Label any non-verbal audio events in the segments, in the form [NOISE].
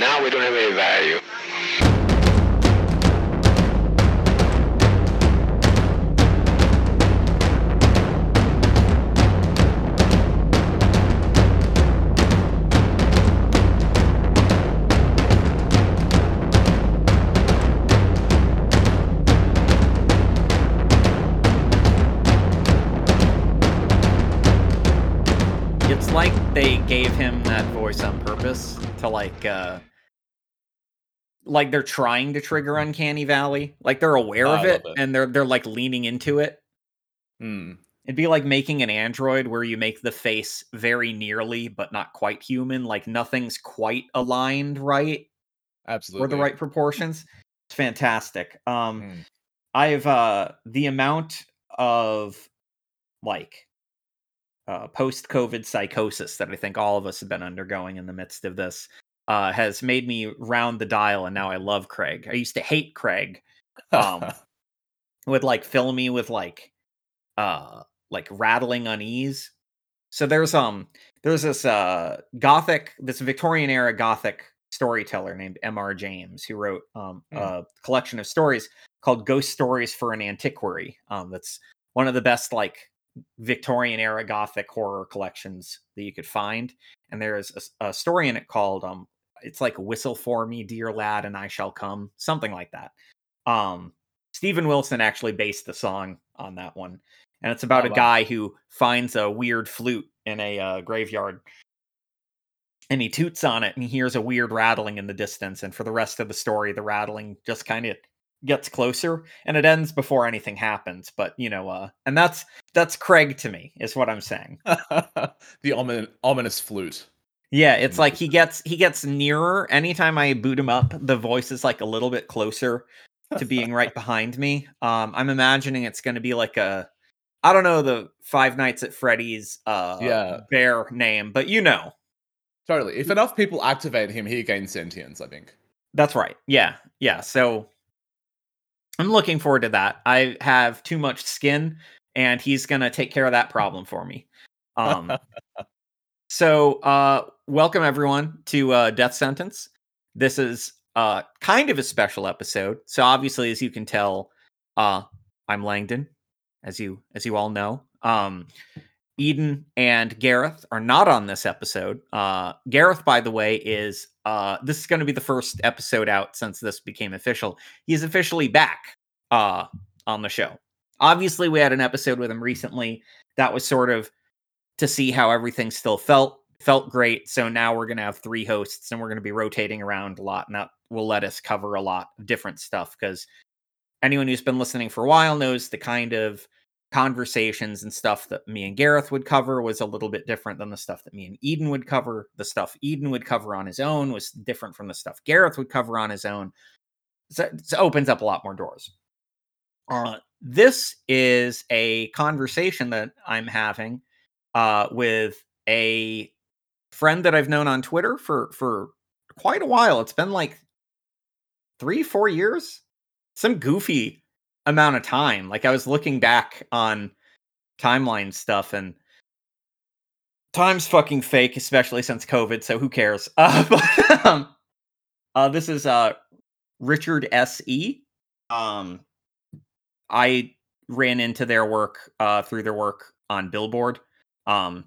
now we don't have any value. It's like they gave him that voice on purpose to like uh like they're trying to trigger Uncanny Valley. Like they're aware I of it, it. and they're they're like leaning into it. Hmm. It'd be like making an android where you make the face very nearly but not quite human, like nothing's quite aligned right Absolutely. or the right proportions. It's fantastic. Um Hmm. I've uh the amount of like uh post COVID psychosis that I think all of us have been undergoing in the midst of this uh has made me round the dial and now I love Craig. I used to hate Craig. Um [LAUGHS] would like fill me with like uh like rattling unease. So there's um there's this uh gothic this Victorian era gothic storyteller named M.R. James who wrote um Hmm. a collection of stories called Ghost Stories for an Antiquary. Um that's one of the best like Victorian era gothic horror collections that you could find. And there's a story in it called um it's like whistle for me dear lad and I shall come, something like that. Um Steven Wilson actually based the song on that one. And it's about Oh, a wow. guy who finds a weird flute in a uh, graveyard and he toots on it and he hears a weird rattling in the distance. And for the rest of the story, the rattling just kind of gets closer and it ends before anything happens. But you know, uh, and that's that's Craig to me, is what I'm saying. [LAUGHS] the omin- ominous flute. Yeah, it's like he gets he gets nearer. Anytime I boot him up, the voice is like a little bit closer to [LAUGHS] being right behind me. Um, I'm imagining it's going to be like a, I don't know the Five Nights at Freddy's uh Yeah. bear name, but you know, Totally. If enough people activate him, he gains sentience, I think. that's right. Yeah, yeah. So I'm looking forward to that. I have too much skin, and he's going to take care of that problem for me. Um, [LAUGHS] so uh, welcome everyone to uh, Death Sentence. This is uh, kind of a special episode. So obviously, as you can tell, uh, I'm Langdon, as you as you all know. Um, Eden and Gareth are not on this episode. Uh, Gareth, by the way, is uh, this is going to be the first episode out since this became official. He's officially back uh, on the show. Obviously, we had an episode with him recently that was sort of to see how everything still felt. Felt great. So now we're going to have three hosts and we're going to be rotating around a lot. And that will let us cover a lot of different stuff because anyone who's been listening for a while knows the kind of conversations and stuff that me and Gareth would cover was a little bit different than the stuff that me and Eden would cover. The stuff Eden would cover on his own was different from the stuff Gareth would cover on his own. So it opens up a lot more doors. Uh, this is a conversation that I'm having uh, with a friend that I've known on Twitter for for quite a while. It's been like three, four years, some goofy amount of time. Like I was looking back on timeline stuff and time's fucking fake, especially since COVID. So who cares? [LAUGHS] Uh, but, um, uh, this is uh, Richard S. E. Um, I ran into their work uh, through their work on Billboard. Um,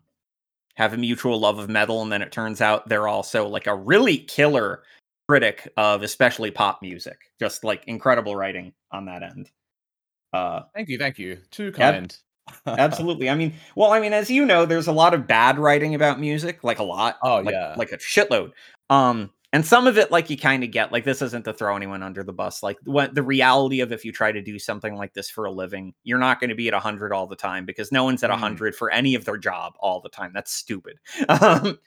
have a mutual love of metal, and then it turns out they're also like a really killer critic of especially pop music. Just like incredible writing on that end. Uh, Thank you, thank you. Too kind. [LAUGHS] absolutely. I mean, well, I mean, as you know, there's a lot of bad writing about music, like a lot. Oh, like, yeah. like a shitload. Um, and some of it, like you kind of get, like this isn't to throw anyone under the bus. Like what the reality of if you try to do something like this for a living, you're not going to be at hundred all the time because no one's at Mm. hundred for any of their job all the time. That's stupid. [LAUGHS] Um,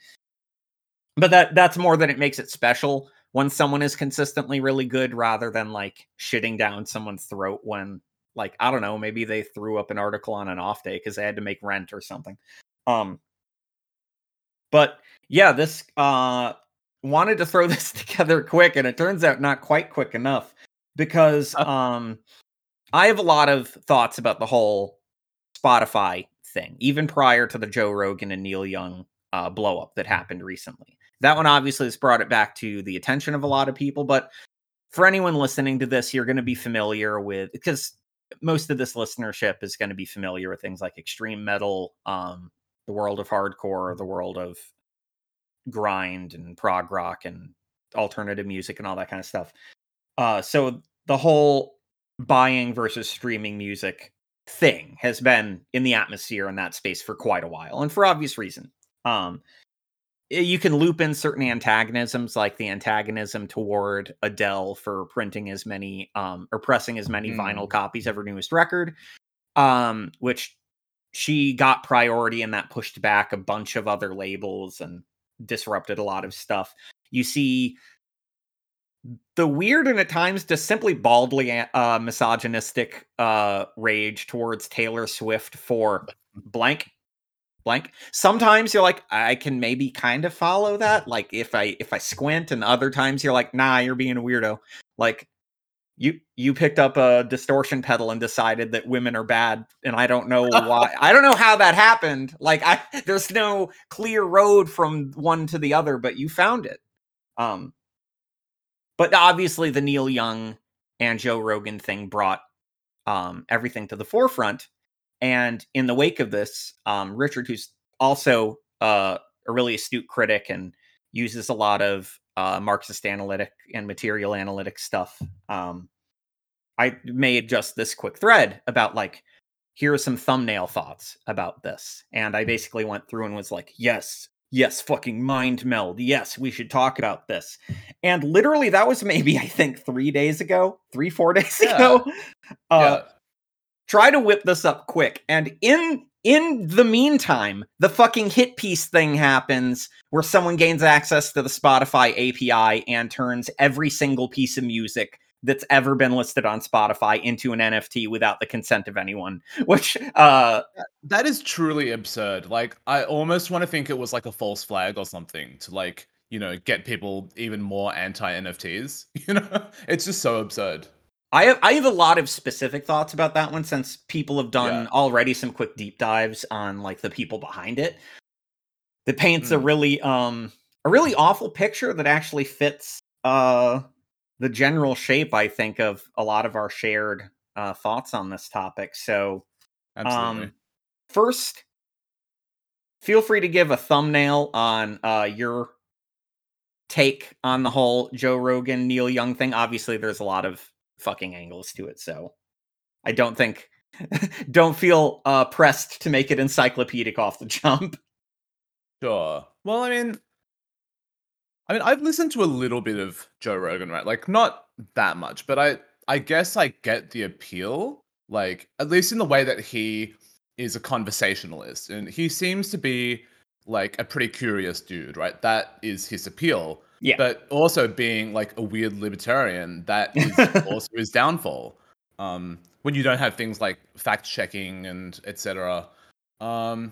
but that that's more than it makes it special when someone is consistently really good rather than like shitting down someone's throat when like I don't know, maybe they threw up an article on an off day because they had to make rent or something. Um but yeah, this uh wanted to throw [LAUGHS] this together quick and it turns out not quite quick enough because um I have a lot of thoughts about the whole Spotify thing, even prior to the Joe Rogan and Neil Young uh blow up that happened recently. that one obviously has brought it back to the attention of a lot of people. But for anyone listening to this, you're going to be familiar with because most of this listenership is going to be familiar with things like extreme metal, um, the world of hardcore, the world of grind and prog rock and alternative music and all that kind of stuff. Uh, so the whole buying versus streaming music thing has been in the atmosphere in that space for quite a while, and for obvious reason. Um, you can loop in certain antagonisms, like the antagonism toward Adele for printing as many um, or pressing as many mm. vinyl copies of her newest record, um, which she got priority and that pushed back a bunch of other labels and disrupted a lot of stuff. You see the weird and at times just simply baldly uh, misogynistic uh, rage towards Taylor Swift for blank blank. Sometimes you're like, I can maybe kind of follow that, like if I if I squint, and other times you're like, nah, you're being a weirdo. Like you you picked up a distortion pedal and decided that women are bad, and I don't know [LAUGHS] why. I don't know how that happened. Like I [LAUGHS] there's no clear road from one to the other, but you found it. Um but obviously, the Neil Young and Joe Rogan thing brought um, everything to the forefront. And in the wake of this, um, Richard, who's also uh, a really astute critic and uses a lot of uh, Marxist analytic and material analytic stuff, um, I made just this quick thread about like, here are some thumbnail thoughts about this. And I basically went through and was like, yes, yes, fucking mind meld. Yes, we should talk about this. And literally, that was maybe, I think, three days ago, three, four [LAUGHS] days yeah. ago. Uh, yeah. Try to whip this up quick. And in in the meantime, the fucking hit piece thing happens where someone gains access to the Spotify API and turns every single piece of music that's ever been listed on Spotify into an NFT without the consent of anyone. [LAUGHS] Which uh that is truly absurd. Like I almost want to think it was like a false flag or something to like, you know, get people even more anti NFTs. [LAUGHS] You know? It's just so absurd. I have I have a lot of specific thoughts about that one since people have done yeah. already some quick deep dives on like the people behind it. That paints mm. a really um a really awful picture that actually fits uh the general shape, I think, of a lot of our shared uh, thoughts on this topic. So, Absolutely. Um, first, feel free to give a thumbnail on uh, your take on the whole Joe Rogan, Neil Young thing. Obviously, there's a lot of fucking angles to it. So, I don't think, [LAUGHS] don't feel uh, pressed to make it encyclopedic off the jump. Sure. Well, I mean, I mean, I've listened to a little bit of Joe Rogan, right? Like not that much, but I I guess I get the appeal, like at least in the way that he is a conversationalist and he seems to be like a pretty curious dude, right? That is his appeal. Yeah. But also being like a weird libertarian, that is [LAUGHS] also his downfall. Um, when you don't have things like fact checking and etc. Um,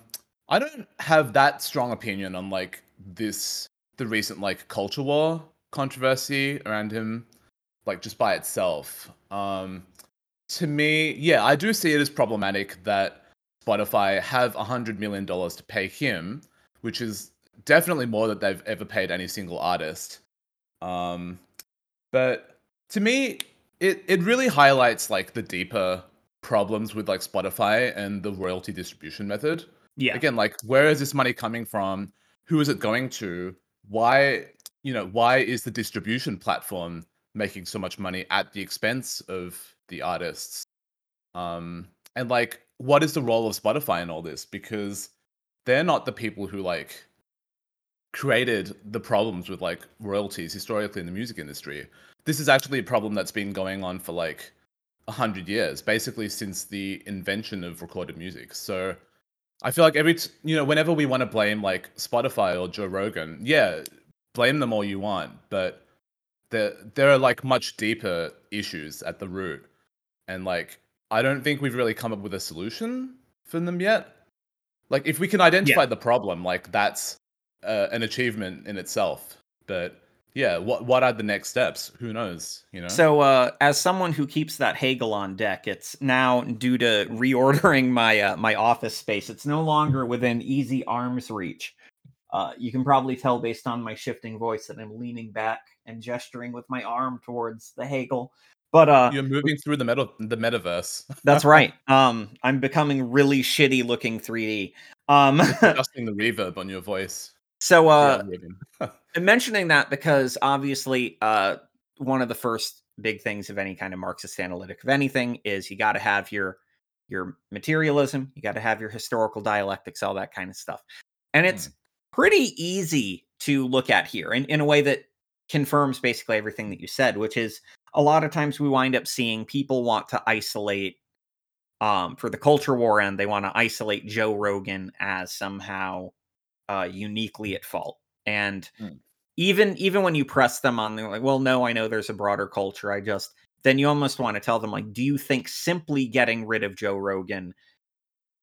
I don't have that strong opinion on like this the recent like culture war controversy around him, like just by itself. Um, to me, yeah, I do see it as problematic that Spotify have a hundred million dollars to pay him, which is definitely more than they've ever paid any single artist. Um, but to me, it it really highlights like the deeper problems with like Spotify and the royalty distribution method. Yeah. Again, like where is this money coming from? Who is it going to? why you know why is the distribution platform making so much money at the expense of the artists um and like what is the role of spotify in all this because they're not the people who like created the problems with like royalties historically in the music industry. This is actually a problem that's been going on for like a hundred years basically since the invention of recorded music. So I feel like every t- you know whenever we want to blame like Spotify or Joe Rogan, yeah, blame them all you want, but there there are like much deeper issues at the root, and like I don't think we've really come up with a solution for them yet. Like if we can identify yeah. the problem, like that's uh, an achievement in itself. But yeah, what what are the next steps? Who knows? You know. So, uh, as someone who keeps that Hegel on deck, it's now due to reordering my uh, my office space. It's no longer within easy arm's reach Uh, you can probably tell based on my shifting voice that I'm leaning back and gesturing with my arm towards the Hegel. But uh, You're moving through the meta the metaverse. that's right. [LAUGHS] Um, I'm becoming really shitty looking 3D. Um, [LAUGHS] Adjusting the reverb on your voice. so uh, [LAUGHS] I'm mentioning that because obviously, uh, one of the first big things of any kind of Marxist analytic of anything is you got to have your your materialism, you got to have your historical dialectics, all that kind of stuff, and it's pretty easy to look at here, in in a way that confirms basically everything that you said, which is a lot of times we wind up seeing people want to isolate. Um, for the culture war end, they want to isolate Joe Rogan as somehow uh, uniquely at fault, and Mm. even even when you press them on they're like well no i know there's a broader culture i just then you almost want to tell them like do you think simply getting rid of joe rogan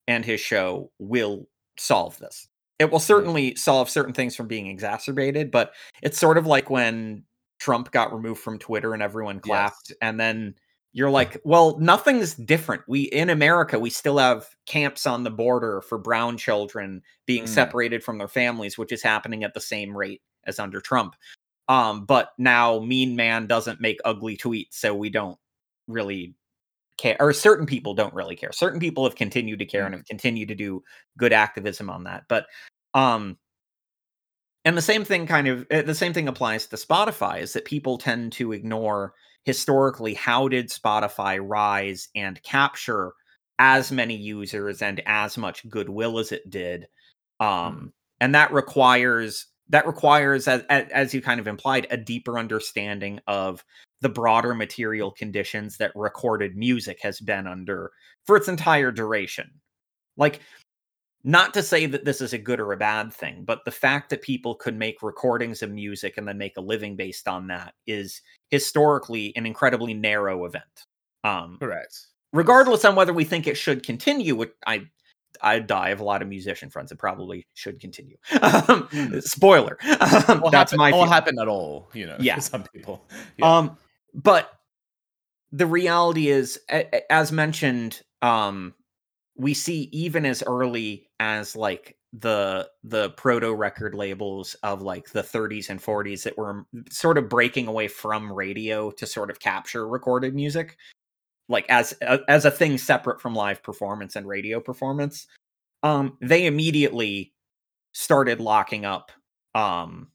and his show will solve this it will certainly solve certain things from being exacerbated but it's sort of like when trump got removed from twitter and everyone clapped and then you're like well nothing's different. We in america we still have camps on the border for brown children being Mm. separated from their families which is happening at the same rate as under trump. Um but now mean man doesn't make ugly tweets so we don't really care or certain people don't really care. Certain people have continued to care and have continued to do good activism on that but um and the same thing kind of uh, the same thing applies to spotify is that people tend to ignore historically how did spotify rise and capture as many users and as much goodwill as it did. Um and that requires that requires as, as as you kind of implied a deeper understanding of the broader material conditions that recorded music has been under for its entire duration. Like not to say that this is a good or a bad thing but the fact that people could make recordings of music and then make a living based on that is historically an incredibly narrow event um Correct. regardless on whether we think it should continue which i i die of a lot of musician friends it probably should continue um, Mm. spoiler um, that's happen, my feeling. happen at all, you know, Yeah. [LAUGHS] some people. Yeah. Um, but the reality is, as mentioned, um, we see even as early as like the the proto record labels of like the 30s and 40s that were sort of breaking away from radio to sort of capture recorded music like as as a thing separate from live performance and radio performance um they immediately started locking up um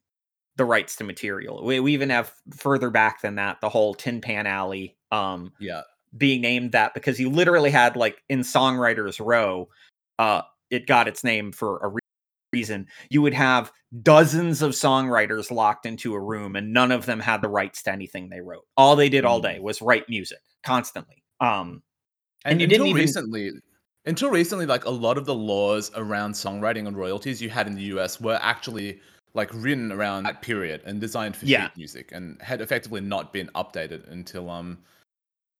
the rights to material. We, we even have further back than that the whole Tin Pan Alley um yeah. Being named that because you literally had like in Songwriters Row, uh, it got its name for a re- reason. You would have dozens of songwriters locked into a room, and none of them had the rights to anything they wrote. All they did all Mm. day was write music constantly. Um, And, And you until didn't even- recently, until recently, like a lot of the laws around songwriting and royalties you had in the US were actually like written around that period and designed for Yeah. sheet music and had effectively not been updated until um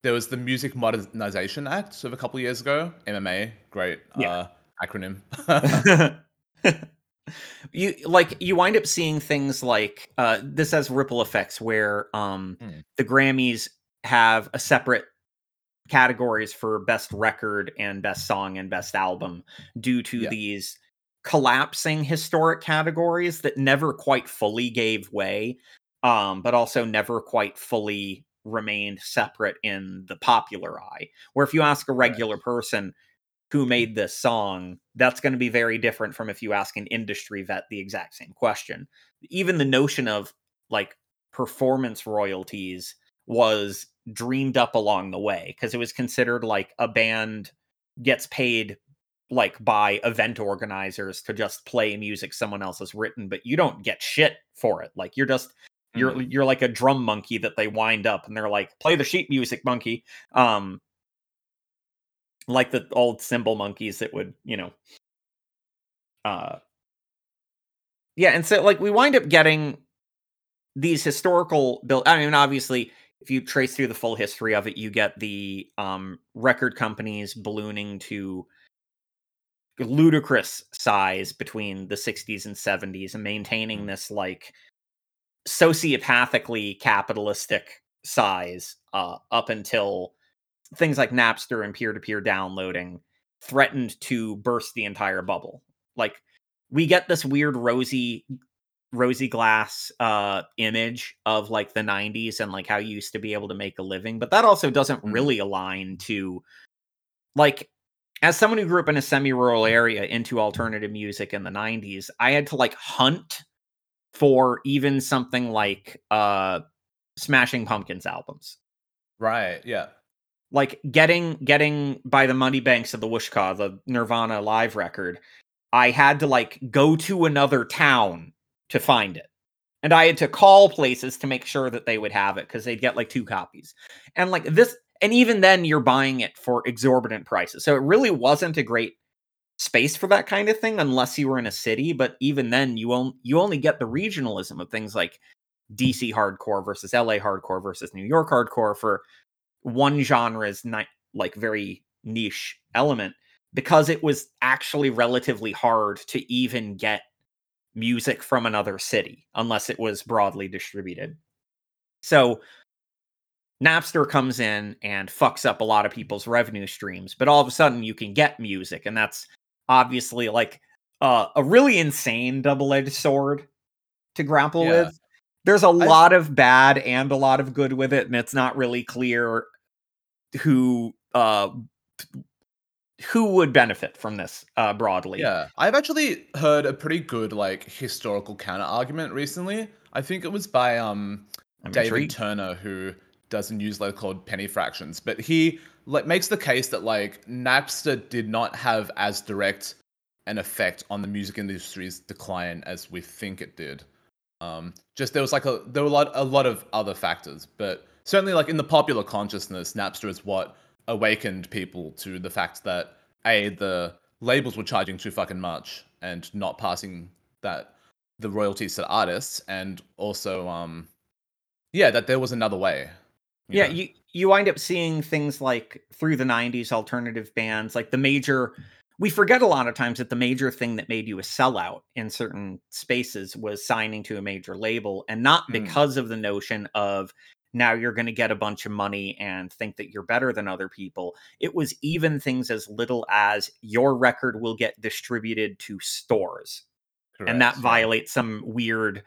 there was the Music Modernization Act of a couple years ago. MMA, great Yeah. uh, acronym. [LAUGHS] [LAUGHS] you like you wind up seeing things like uh this has ripple effects where um Hmm. the grammys have a separate categories for best record and best song and best album due to Yeah. these collapsing historic categories that never quite fully gave way um but also never quite fully remained separate in the popular eye where if you ask a regular person who made this song, that's going to be very different from if you ask an industry vet the exact same question. Even the notion of like performance royalties was dreamed up along the way because it was considered like a band gets paid like by event organizers to just play music someone else has written but you don't get shit for it like you're just you're you're like a drum monkey that they wind up and they're like play the sheet music monkey um like the old cymbal monkeys that would you know uh yeah and so like we wind up getting these historical build i mean obviously if you trace through the full history of it you get the um record companies ballooning to ludicrous size between the 60s and 70s and maintaining Mm. this like sociopathically capitalistic size uh up until things like Napster and peer-to-peer downloading threatened to burst the entire bubble. Like we get this weird rosy rosy glass uh image of like the 90s and like how you used to be able to make a living but that also doesn't Mm. really align to like as someone who grew up in a semi-rural area into alternative music in the 90s i had to like hunt for even something like uh smashing pumpkins albums Right. Yeah. like getting getting by the Muddy Banks of the Wishkah, the Nirvana live record, I had to like go to another town to find it. And I had to call places to make sure that they would have it because they'd get like two copies. And like this, and even then you're buying it for exorbitant prices. So it really wasn't a great space for that kind of thing unless you were in a city. But even then, you only you only get the regionalism of things like DC hardcore versus LA hardcore versus New York hardcore for one genre's ni- like very niche element because it was actually relatively hard to even get music from another city unless it was broadly distributed. So Napster comes in and fucks up a lot of people's revenue streams, but all of a sudden you can get music, and that's obviously like uh, a really insane double-edged sword to grapple Yeah. with. There's a lot of bad and a lot of good with it, and it's not really clear who uh who would benefit from this uh broadly. Yeah, I've actually heard a pretty good like historical counter argument recently. I think it was by um I'm David intrigued. Turner who does a newsletter called Penny Fractions, but he like makes the case that like Napster did not have as direct an effect on the music industry's decline as we think it did. Um, just there was like a there were a lot a lot of other factors, but certainly like in the popular consciousness, Napster is what awakened people to the fact that a the labels were charging too fucking much and not passing that the royalties to the artists, and also um yeah that there was another way. You yeah know? you you wind up seeing things like through the 90s alternative bands like the major we forget a lot of times that the major thing that made you a sellout in certain spaces was signing to a major label and not Mm. because of the notion of now you're going to get a bunch of money and think that you're better than other people it was even things as little as your record will get distributed to stores and that violates some weird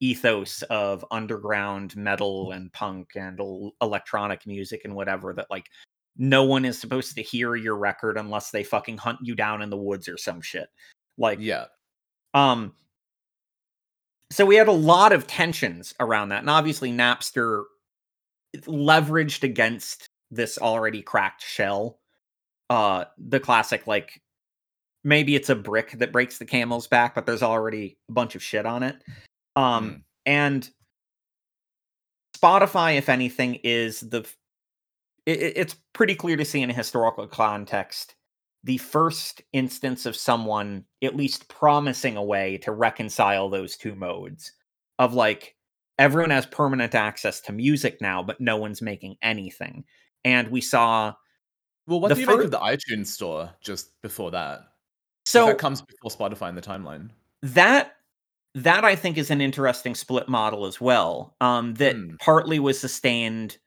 ethos of underground metal and punk and el- electronic music and whatever that like no one is supposed to hear your record unless they fucking hunt you down in the woods or some shit. Like Yeah, um so we had a lot of tensions around that and obviously napster leveraged against this already cracked shell uh the classic like maybe it's a brick that breaks the camel's back but there's already a bunch of shit on it um Mm. and spotify if anything is the it, it- it's pretty clear to see in a historical context the first instance of someone at least promising a way to reconcile those two modes of like everyone has permanent access to music now but no one's making anything and we saw Well, what The do you fir- make of the iTunes store just before that? so that comes before Spotify in the timeline. that that I think is an interesting split model as well. Um, that Hmm. partly was sustained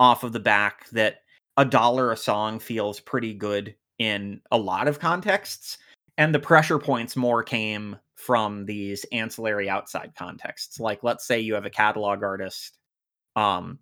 off of the back that a dollar a song feels pretty good in a lot of contexts, and the pressure points more came from these ancillary outside contexts. Like, let's say you have a catalog artist, um,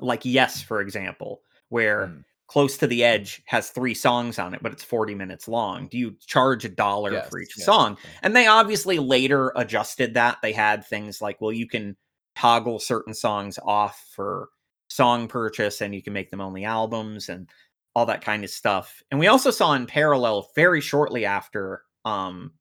like Yes, for example, where Hmm. Close to the Edge has three songs on it, but it's 40 minutes long. Do you charge a dollar Yes, for each yeah, song? okay. And they obviously later adjusted that. They had things like, well, you can toggle certain songs off for song purchase and you can make them only albums and all that kind of stuff. And we also saw in parallel very shortly after um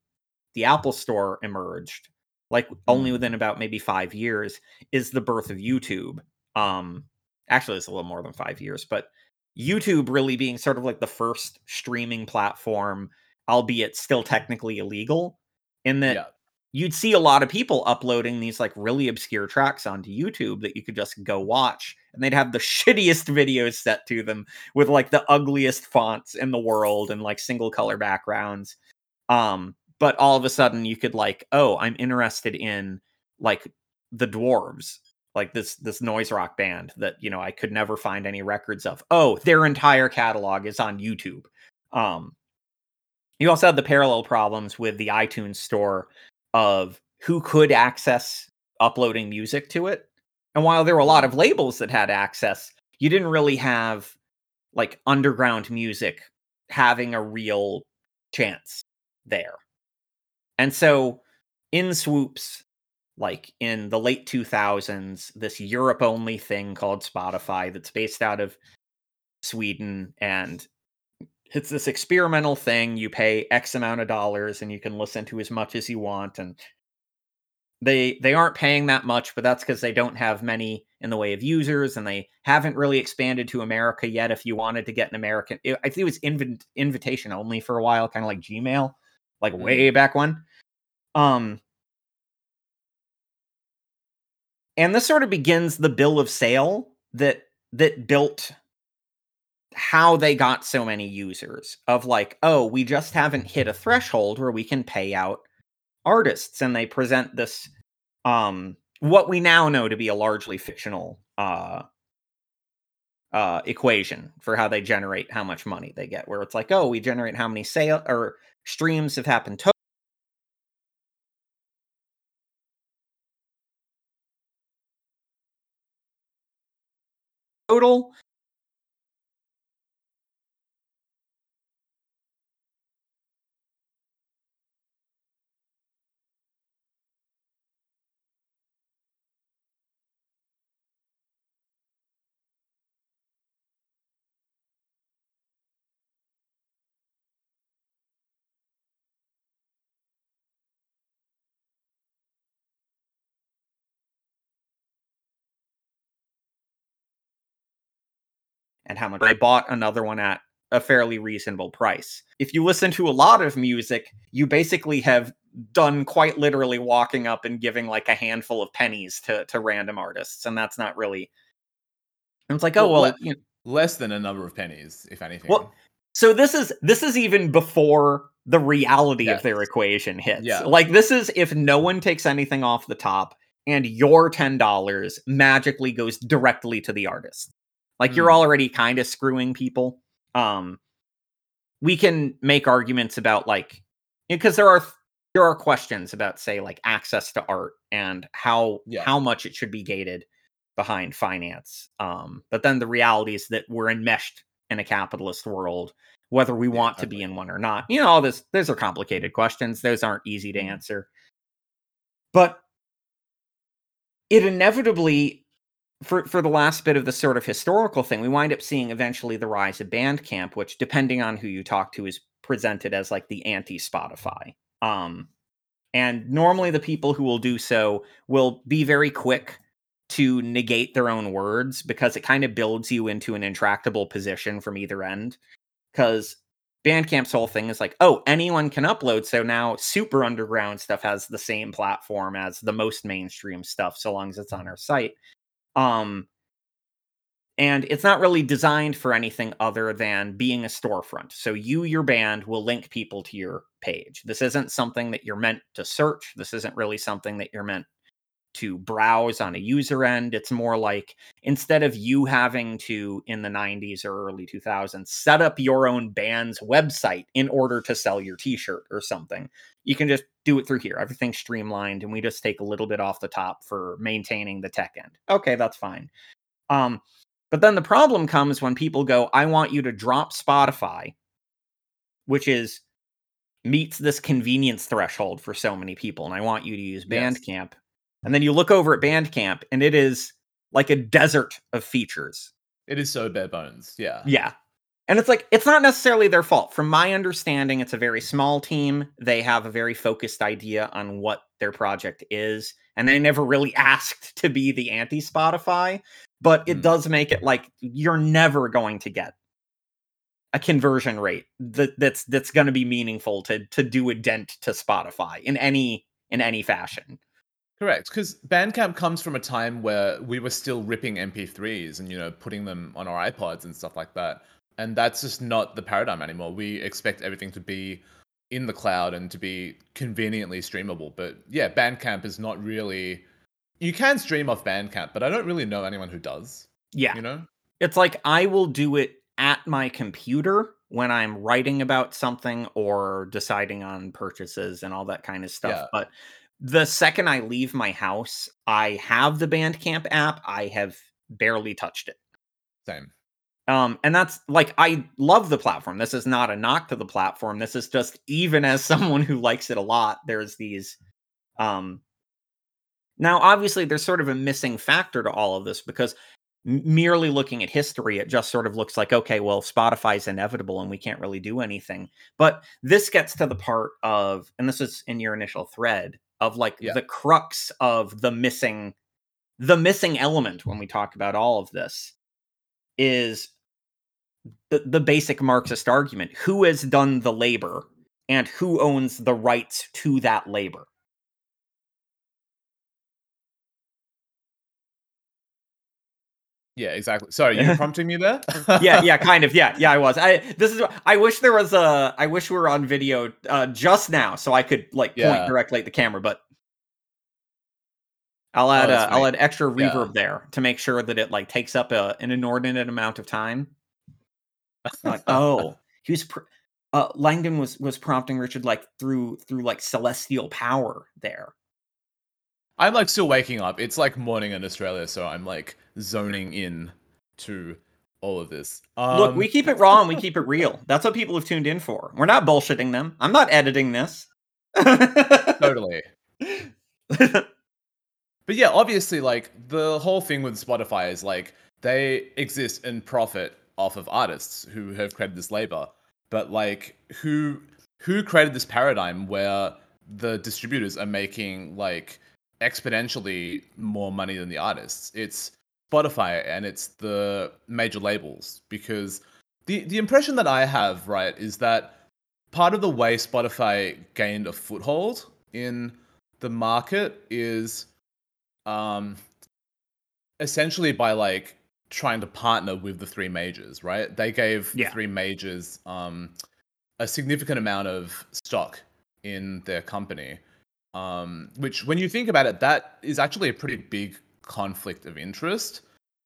the Apple Store emerged, like only Mm. within about maybe 5 years is the birth of YouTube. Um actually it's a little more than 5 years, but YouTube really being sort of like the first streaming platform albeit still technically illegal in that Yeah. you'd see a lot of people uploading these like really obscure tracks onto YouTube that you could just go watch and they'd have the [LAUGHS] shittiest videos set to them with like the ugliest fonts in the world and like single color backgrounds um but all of a sudden you could like oh I'm interested in like the dwarves like this this noise rock band that you know I could never find any records of oh their entire catalog is on YouTube um you also had the parallel problems with the iTunes store of who could access uploading music to it. And while there were a lot of labels that had access, you didn't really have like underground music having a real chance there. And so in swoops, like in the late 2000s, this Europe only thing called Spotify that's based out of Sweden and it's this experimental thing. You pay X amount of dollars and you can listen to as much as you want. And they they aren't paying that much, but that's because they don't have many in the way of users and they haven't really expanded to America yet. If you wanted to get an American, it, I think it was inv- invitation only for a while, kind of like Gmail, like mm. way back when. Um, and this sort of begins the bill of sale that that built how they got so many users of like oh we just haven't hit a threshold where we can pay out artists and they present this um what we now know to be a largely fictional uh uh equation for how they generate how much money they get where it's like oh we generate how many sale or streams have happened total and how much I bought another one at a fairly reasonable price. If you listen to a lot of music, you basically have done quite literally walking up and giving like a handful of pennies to to random artists, and that's not really. And it's like, oh well, well you know, less than a number of pennies, if anything. Well, so this is this is even before the reality yes. of their equation hits. Yeah. Like this is if no one takes anything off the top and your $10 magically goes directly to the artist. Like mm. you're already kind of screwing people. Um, we can make arguments about like because there are there are questions about say like access to art and how yeah. how much it should be gated behind finance. Um, but then the reality is that we're enmeshed in a capitalist world, whether we yeah, want to be in one or not. You know, all this those are complicated questions. Those aren't easy to mm. answer. But it inevitably for for the last bit of the sort of historical thing, we wind up seeing eventually the rise of Bandcamp, which, depending on who you talk to, is presented as like the anti Spotify. Um, and normally, the people who will do so will be very quick to negate their own words because it kind of builds you into an intractable position from either end. Because Bandcamp's whole thing is like, oh, anyone can upload. So now super underground stuff has the same platform as the most mainstream stuff, so long as it's on our site. Um, and it's not really designed for anything other than being a storefront. So you, your band, will link people to your page. This isn't something that you're meant to search. This isn't really something that you're meant to browse on a user end. It's more like instead of you having to, in the 90s or early 2000s, set up your own band's website in order to sell your t shirt or something, you can just do it through here. Everything's streamlined and we just take a little bit off the top for maintaining the tech end. Okay, that's fine. Um, but then the problem comes when people go, I want you to drop Spotify, which is meets this convenience threshold for so many people, and I want you to use Bandcamp. Yes. And then you look over at Bandcamp and it is like a desert of features. It is so bare bones. Yeah. Yeah. And it's like, it's not necessarily their fault. From my understanding, it's a very small team. They have a very focused idea on what their project is. And they never really asked to be the anti Spotify. But it mm. does make it like you're never going to get a conversion rate that, that's that's going to be meaningful to to do a dent to Spotify in any in any fashion. Correct, because Bandcamp comes from a time where we were still ripping MP3s and you know putting them on our iPods and stuff like that, and that's just not the paradigm anymore. We expect everything to be in the cloud and to be conveniently streamable. But yeah, Bandcamp is not really. You can stream off Bandcamp, but I don't really know anyone who does. Yeah, you know, it's like I will do it at my computer when I'm writing about something or deciding on purchases and all that kind of stuff. Yeah. But the second I leave my house, I have the Bandcamp app. I have barely touched it. Same. Um, and that's like I love the platform. This is not a knock to the platform. This is just even as [LAUGHS] someone who likes it a lot, there's these um now obviously there's sort of a missing factor to all of this because merely looking at history, it just sort of looks like, okay, well, Spotify's inevitable and we can't really do anything. But this gets to the part of, and this is in your initial thread of like Yeah. the crux of the missing, the missing element when we talk about all of this is the, the basic Marxist argument who has done the labor and who owns the rights to that labor. Yeah, exactly. Sorry, you were [LAUGHS] prompting me there? yeah, yeah, [LAUGHS] kind of. Yeah, yeah, I was. I this is. I wish there was a. I wish we were on video uh, just now, so I could like point Yeah. directly at the camera. But I'll add. Oh, uh, I'll add extra Yeah. reverb there to make sure that it like takes up a, an inordinate amount of time. Like, oh, he was. Pr- uh, Langdon was was prompting Richard like through through like celestial power there. I'm like still waking up. It's like morning in Australia, so I'm like zoning in to all of this. Um, Look, we keep it raw and we keep it real. That's what people have tuned in for. We're not bullshitting them. I'm not editing this. totally. But yeah, obviously, like the whole thing with Spotify is like they exist and profit off of artists who have created this labor. But like, who who created this paradigm where the distributors are making like exponentially more money than the artists? It's Spotify and it's the major labels because the the impression that I have right is that part of the way Spotify gained a foothold in the market is um essentially by like trying to partner with the three majors right? They gave the three majors um a significant amount of stock in their company um which when you think about it that is actually a pretty big conflict of interest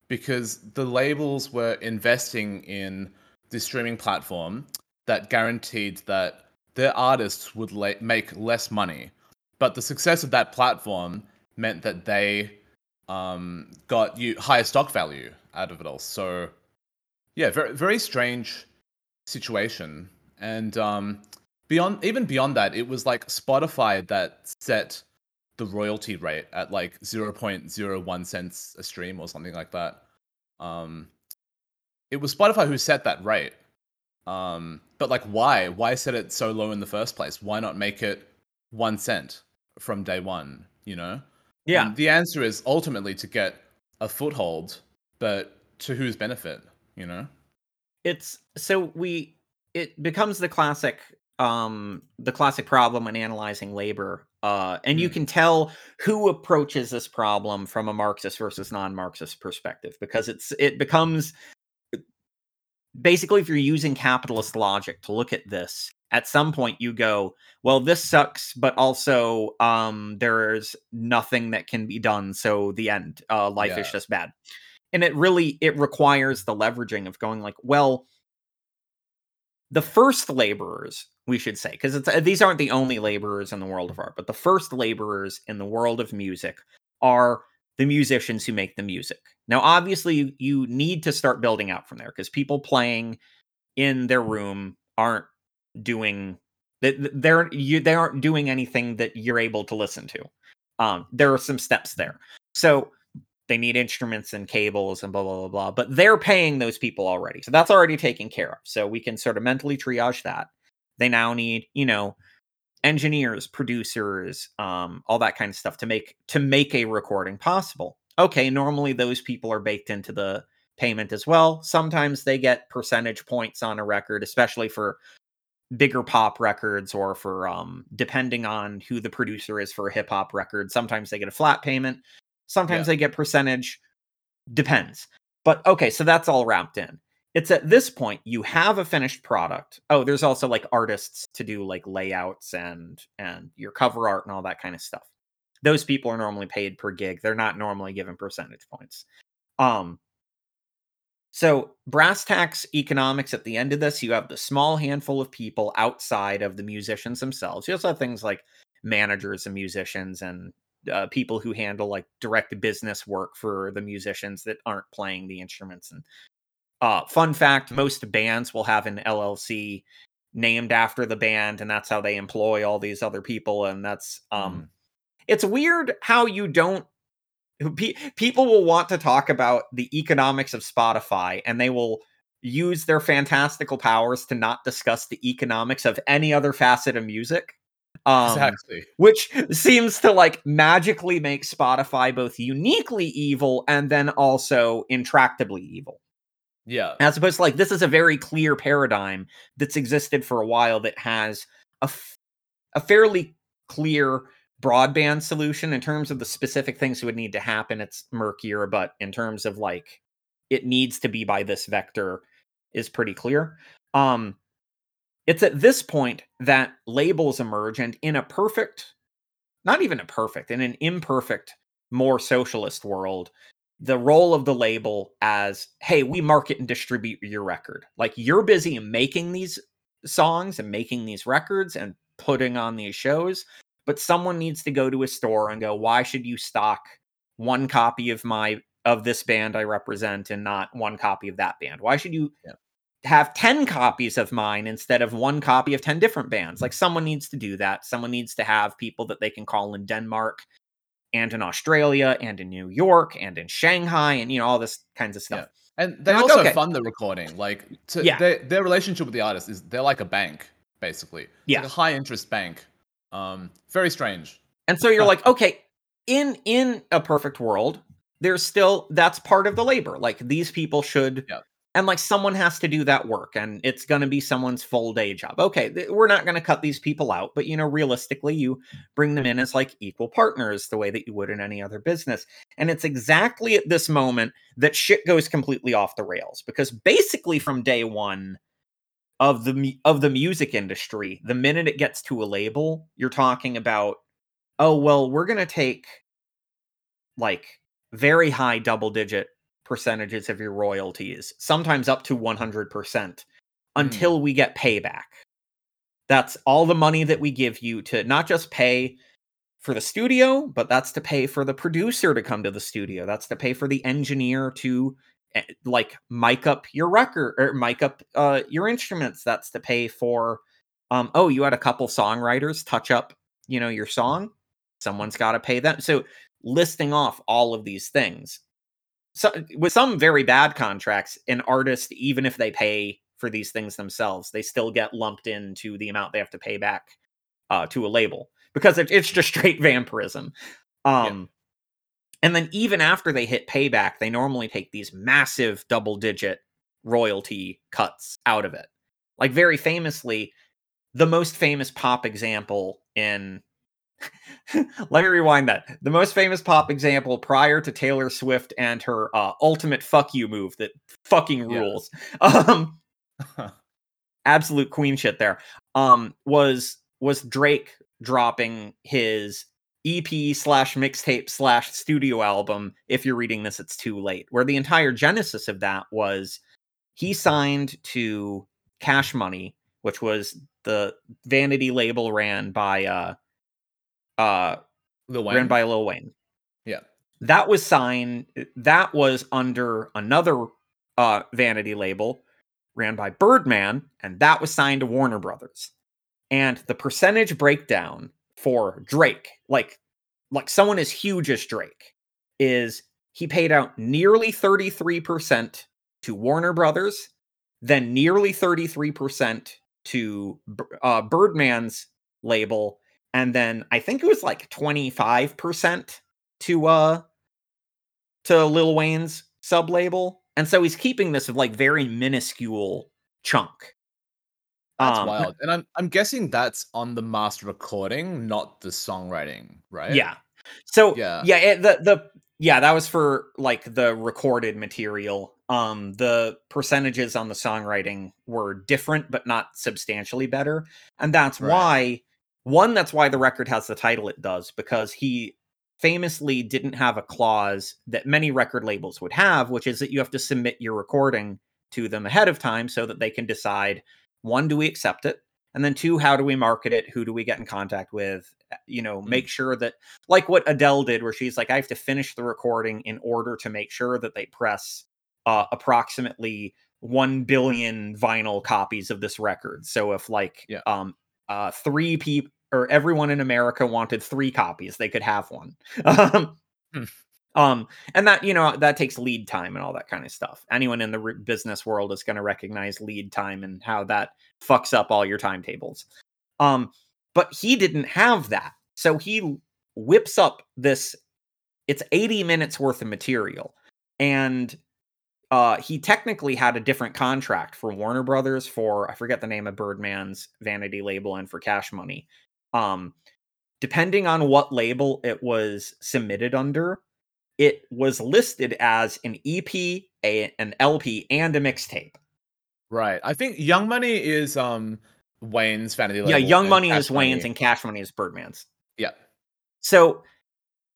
because the labels were investing in the streaming platform that guaranteed that their artists would la- make less money. But the success of that platform meant that they um, got you higher stock value out of it all. So, yeah, very very strange situation. And um, beyond even beyond that, it was like Spotify that set the royalty rate at like zero point zero one cents a stream or something like that. Um, it was Spotify who set that rate. Um, but like, why? Why set it so low in the first place? Why not make it one cent from day one? You know? Yeah. And the answer is ultimately to get a foothold, but to whose benefit? You know? it's so we it becomes the classic um the classic problem when analyzing labor uh and you Mm. can tell who approaches this problem from a marxist versus non-marxist perspective because it's it becomes basically if you're using capitalist logic to look at this at some point you go well this sucks but also um there's nothing that can be done so the end uh life is just bad. And it really it requires the leveraging of going like well the first laborers we should say because it's uh, these aren't the only laborers in the world of art but the first laborers in the world of music are the musicians who make the music. Now obviously you, you need to start building out from there because people playing in their room aren't doing they- they're you they aren't doing anything that you're able to listen to. Um there are some steps there. So they need instruments and cables and blah blah blah blah but they're paying those people already. So that's already taken care of. So we can sort of mentally triage that. They now need you know engineers producers um all that kind of stuff to make to make a recording possible. Okay normally those people are baked into the payment as well. Sometimes they get percentage points on a record especially for bigger pop records or for um depending on who the producer is for a hip hop record sometimes they get a flat payment sometimes Yeah. they get percentage depends. But okay so that's all wrapped in. It's at this point you have a finished product. Oh there's also like artists to do like layouts and and your cover art and all that kind of stuff. Those people are normally paid per gig. They're not normally given percentage points. Um So, brass tacks economics at the end of this, you have the small handful of people outside of the musicians themselves. You also have things like managers and musicians and uh, people who handle like direct business work for the musicians that aren't playing the instruments. And uh, fun fact most bands will have an LLC named after the band, and that's how they employ all these other people. And that's, um, Mm. it's weird how you don't pe- people will want to talk about the economics of Spotify and they will use their fantastical powers to not discuss the economics of any other facet of music. Um, exactly. which seems to like magically make Spotify both uniquely evil and then also intractably evil. Yeah. As opposed to like this is a very clear paradigm that's existed for a while that has a, f- a fairly clear broadband solution in terms of the specific things that would need to happen. It's murkier, but in terms of like it needs to be by this vector is pretty clear. Um, it's at this point that labels emerge, and in a perfect, not even a perfect, in an imperfect, more socialist world, the role of the label as hey we market and distribute your record like you're busy making these songs and making these records and putting on these shows but someone needs to go to a store and go why should you stock one copy of my of this band i represent and not one copy of that band why should you Yeah. have 10 copies of mine instead of one copy of 10 different bands like someone needs to do that someone needs to have people that they can call in denmark and in Australia and in New York and in Shanghai and you know all this kinds of stuff. And they Like, also okay. fund the recording. Like to, Yeah. their their relationship with the artist is they're like a bank, basically. It's Yeah. Like a high interest bank. Um very strange. And so you're like, okay, in in a perfect world, there's still that's part of the labor. Like these people should Yeah. and like someone has to do that work and it's going to be someone's full day job. Okay, th- we're not going to cut these people out, but you know realistically you bring them in as like equal partners the way that you would in any other business. And it's exactly at this moment that shit goes completely off the rails because basically from day 1 of the of the music industry, the minute it gets to a label, you're talking about oh well, we're going to take like very high double digit percentages of your royalties, sometimes up to 100% hmm. until we get payback. That's all the money that we give you to not just pay for the studio, but that's to pay for the producer to come to the studio. That's to pay for the engineer to like mic up your record or mic up uh, your instruments. That's to pay for um oh, you had a couple songwriters touch up, you know, your song. Someone's got to pay them. So listing off all of these things. So with some very bad contracts, an artist, even if they pay for these things themselves, they still get lumped into the amount they have to pay back uh, to a label because it, it's just straight vampirism. Um, And then even after they hit payback, they normally take these massive double digit royalty cuts out of it. Like very famously, the most famous pop example in [LAUGHS] let me rewind that. The most famous pop example prior to Taylor Swift and her uh, ultimate fuck you move that fucking rules. [LAUGHS] Um, [LAUGHS] absolute queen shit there. Um, was was Drake dropping his EP slash mixtape slash studio album. If you're reading this, it's too late. Where the entire genesis of that was he signed to Cash Money, which was the vanity label ran by uh uh Lil Wayne. ran by Lil Wayne. Yeah. That was signed that was under another uh vanity label ran by Birdman and that was signed to Warner Brothers. And the percentage breakdown for Drake, like like someone as huge as Drake, is he paid out nearly 33% to Warner Brothers, then nearly 33% to uh, Birdman's label, and then I think it was like 25% to uh to Lil Wayne's sub label. And so he's keeping this like very minuscule chunk. That's Um, wild. And I'm I'm guessing that's on the master recording, not the songwriting, right? Yeah. So Yeah. yeah, it, the the yeah, that was for like the recorded material. Um the percentages on the songwriting were different but not substantially better. And that's Right. why one that's why the record has the title it does because he famously didn't have a clause that many record labels would have, which is that you have to submit your recording to them ahead of time so that they can decide one, do we accept it? And then two, how do we market it? Who do we get in contact with? Uh, you know, make sure that, like what Adele did, where she's like, I have to finish the recording in order to make sure that they press uh, approximately 1 billion vinyl copies of this record. So if like Yeah. um uh three people or everyone in America wanted three copies, they could have one. [LAUGHS] um, Hmm. Um and that you know that takes lead time and all that kind of stuff. Anyone in the re- business world is going to recognize lead time and how that fucks up all your timetables. Um but he didn't have that. So he whips up this it's 80 minutes worth of material and uh he technically had a different contract for Warner Brothers for I forget the name of Birdman's vanity label and for Cash Money. Um depending on what label it was submitted under, it was listed as an EP, a, an LP and a mixtape. Right. I think Young Money is um Wayne's vanity label. Yeah, Young Money Cash is Wayne's Money- and Cash Money is Birdman's. Yeah. So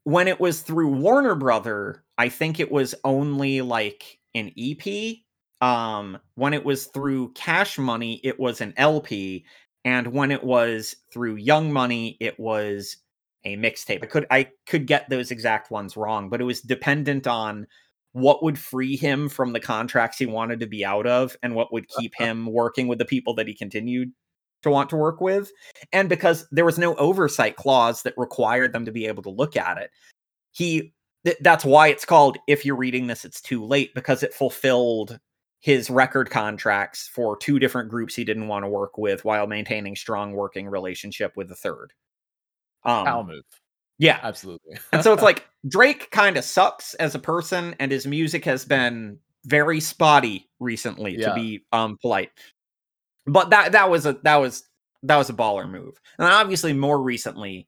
when it was through Warner Brother, I think it was only like an EP. Um, when it was through Cash Money, it was an LP, and when it was through Young Money, it was a mixtape. I could I could get those exact ones wrong, but it was dependent on what would free him from the contracts he wanted to be out of and what would keep uh-huh. him working with the people that he continued to want to work with. And because there was no oversight clause that required them to be able to look at it. He th- that's why it's called if you're reading this it's too late because it fulfilled his record contracts for two different groups he didn't want to work with while maintaining strong working relationship with the third um Power move. yeah Absolutely. [LAUGHS] and so it's like Drake kind of sucks as a person, and his music has been very spotty recently, to be um polite. But that that was a that was that was a baller move. And obviously more recently,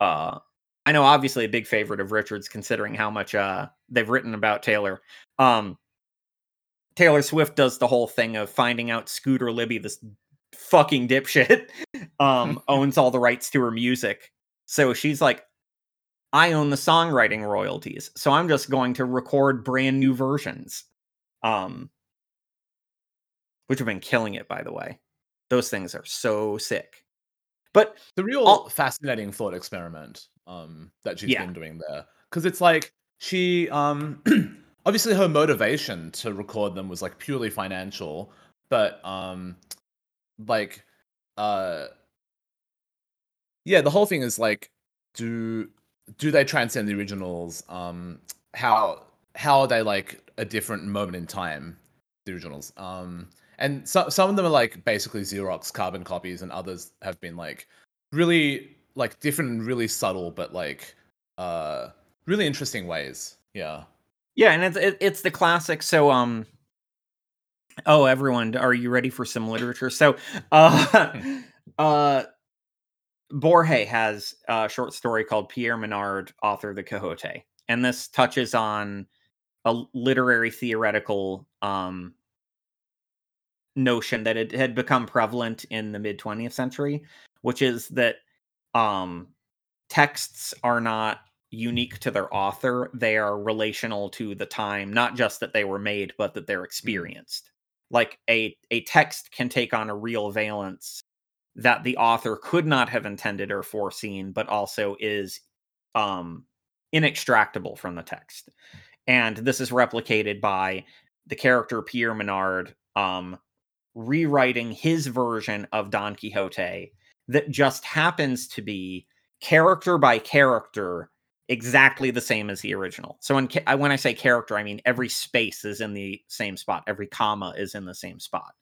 uh I know obviously a big favorite of Richards considering how much uh they've written about Taylor. Um Taylor Swift does the whole thing of finding out Scooter Libby, this fucking dipshit, [LAUGHS] um, [LAUGHS] owns all the rights to her music. So she's like, I own the songwriting royalties, so I'm just going to record brand new versions. Um which have been killing it, by the way. Those things are so sick. But the real All- fascinating thought experiment um that she's Yeah. been doing there because it's like she um [CLEARS THROAT] obviously her motivation to record them was like purely financial but um like uh yeah the whole thing is like do do they transcend the originals um how how are they like a different moment in time the originals um and so, some of them are like basically xerox carbon copies and others have been like really like different and really subtle but like uh really interesting ways yeah yeah, and it's it, it's the classic. So um oh everyone, are you ready for some literature? So uh [LAUGHS] uh Borges has a short story called Pierre Menard, author of the Quixote. And this touches on a literary theoretical um notion that it had become prevalent in the mid 20th century, which is that um texts are not unique to their author, they are relational to the time, not just that they were made, but that they're experienced. Like a a text can take on a real valence that the author could not have intended or foreseen, but also is um, inextractable from the text. And this is replicated by the character Pierre Menard um, rewriting his version of Don Quixote that just happens to be character by character exactly the same as the original. So when when I say character, I mean every space is in the same spot, every comma is in the same spot.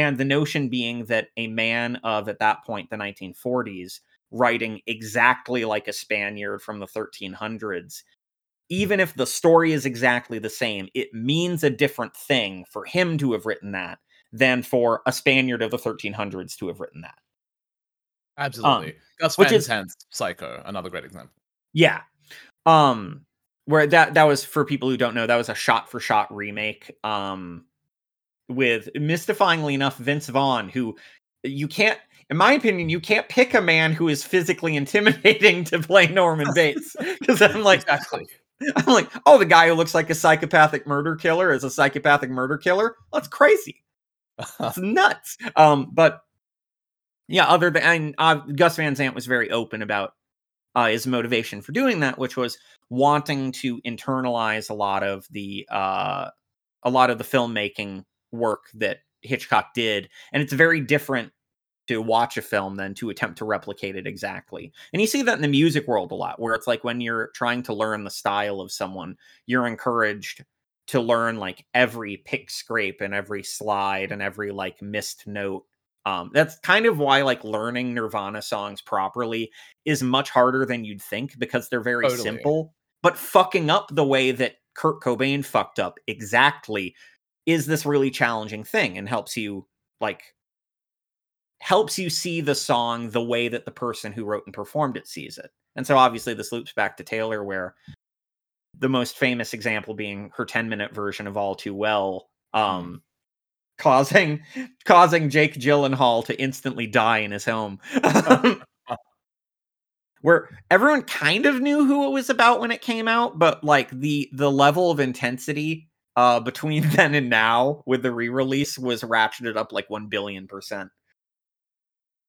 And the notion being that a man of at that point the 1940s writing exactly like a Spaniard from the 1300s, even if the story is exactly the same, it means a different thing for him to have written that than for a Spaniard of the 1300s to have written that. absolutely gus which van is- Sant, psycho another great example Yeah. Um where that that was for people who don't know, that was a shot for shot remake um with mystifyingly enough Vince Vaughn who you can't in my opinion, you can't pick a man who is physically [LAUGHS] intimidating to play Norman [LAUGHS] Bates because I'm like, exactly. [LAUGHS] I'm like, oh, the guy who looks like a psychopathic murder killer is a psychopathic murder killer. That's crazy. That's nuts. Um, but yeah, other than uh, Gus Van Sant was very open about uh, his motivation for doing that, which was wanting to internalize a lot of the uh, a lot of the filmmaking work that Hitchcock did, and it's very different to watch a film than to attempt to replicate it exactly. And you see that in the music world a lot, where it's like when you're trying to learn the style of someone, you're encouraged to learn like every pick scrape and every slide and every like missed note. Um, that's kind of why like learning Nirvana songs properly is much harder than you'd think because they're very Totally. simple. But fucking up the way that Kurt Cobain fucked up exactly is this really challenging thing and helps you like helps you see the song the way that the person who wrote and performed it sees it. And so obviously this loops back to Taylor where the most famous example being her 10 minute version of All Too Well um causing causing Jake Gyllenhaal to instantly die in his home. [LAUGHS] [LAUGHS] where everyone kind of knew who it was about when it came out, but like the the level of intensity uh between [LAUGHS] then and now with the re-release was ratcheted up like 1 billion percent.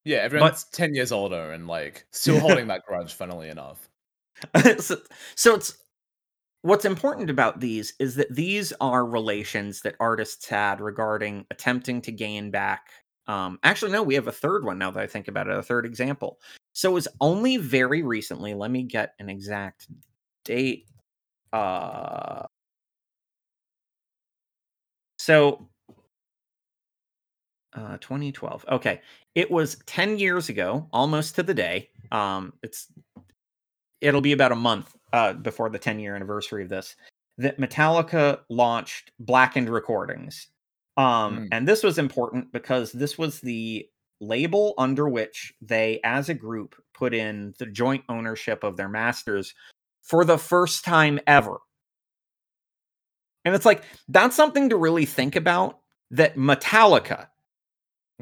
Yeah, everyone's 10 years older and like still [LAUGHS] holding that grudge, funnily enough. [LAUGHS] so, so it's what's important about these is that these are relations that artists had regarding attempting to gain back um actually no we have a third one now that i think about it a third example so it was only very recently let me get an exact date uh so uh 2012 okay it was 10 years ago almost to the day um it's it'll be about a month uh, before the 10 year anniversary of this that Metallica launched Blackened Recordings. Um, Mm. And this was important because this was the label under which they, as a group, put in the joint ownership of their masters for the first time ever. And it's like, that's something to really think about that Metallica,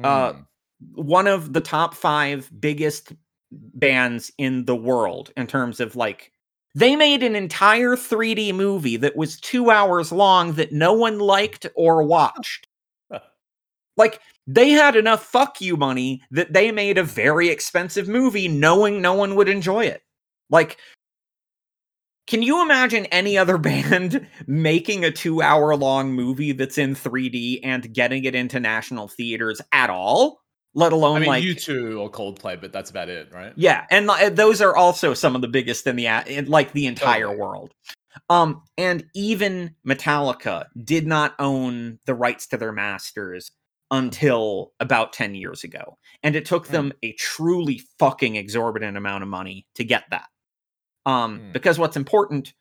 Uh, Mm. one of the top five biggest bands in the world in terms of like they made an entire 3D movie that was two hours long that no one liked or watched. [LAUGHS] like they had enough fuck you money that they made a very expensive movie knowing no one would enjoy it. Like can you imagine any other [LAUGHS] band making a two hour long movie that's in 3D and getting it into national theaters at all? Let alone I mean, like you two or Coldplay, but that's about it, right? yeah, and li- those are also some of the biggest in the uh, in like the entire Totally. world. Um, and even Metallica did not own the rights to their masters until about 10 years ago. And it took hmm. them a truly fucking exorbitant amount of money to get that. Um, Hmm. because what's important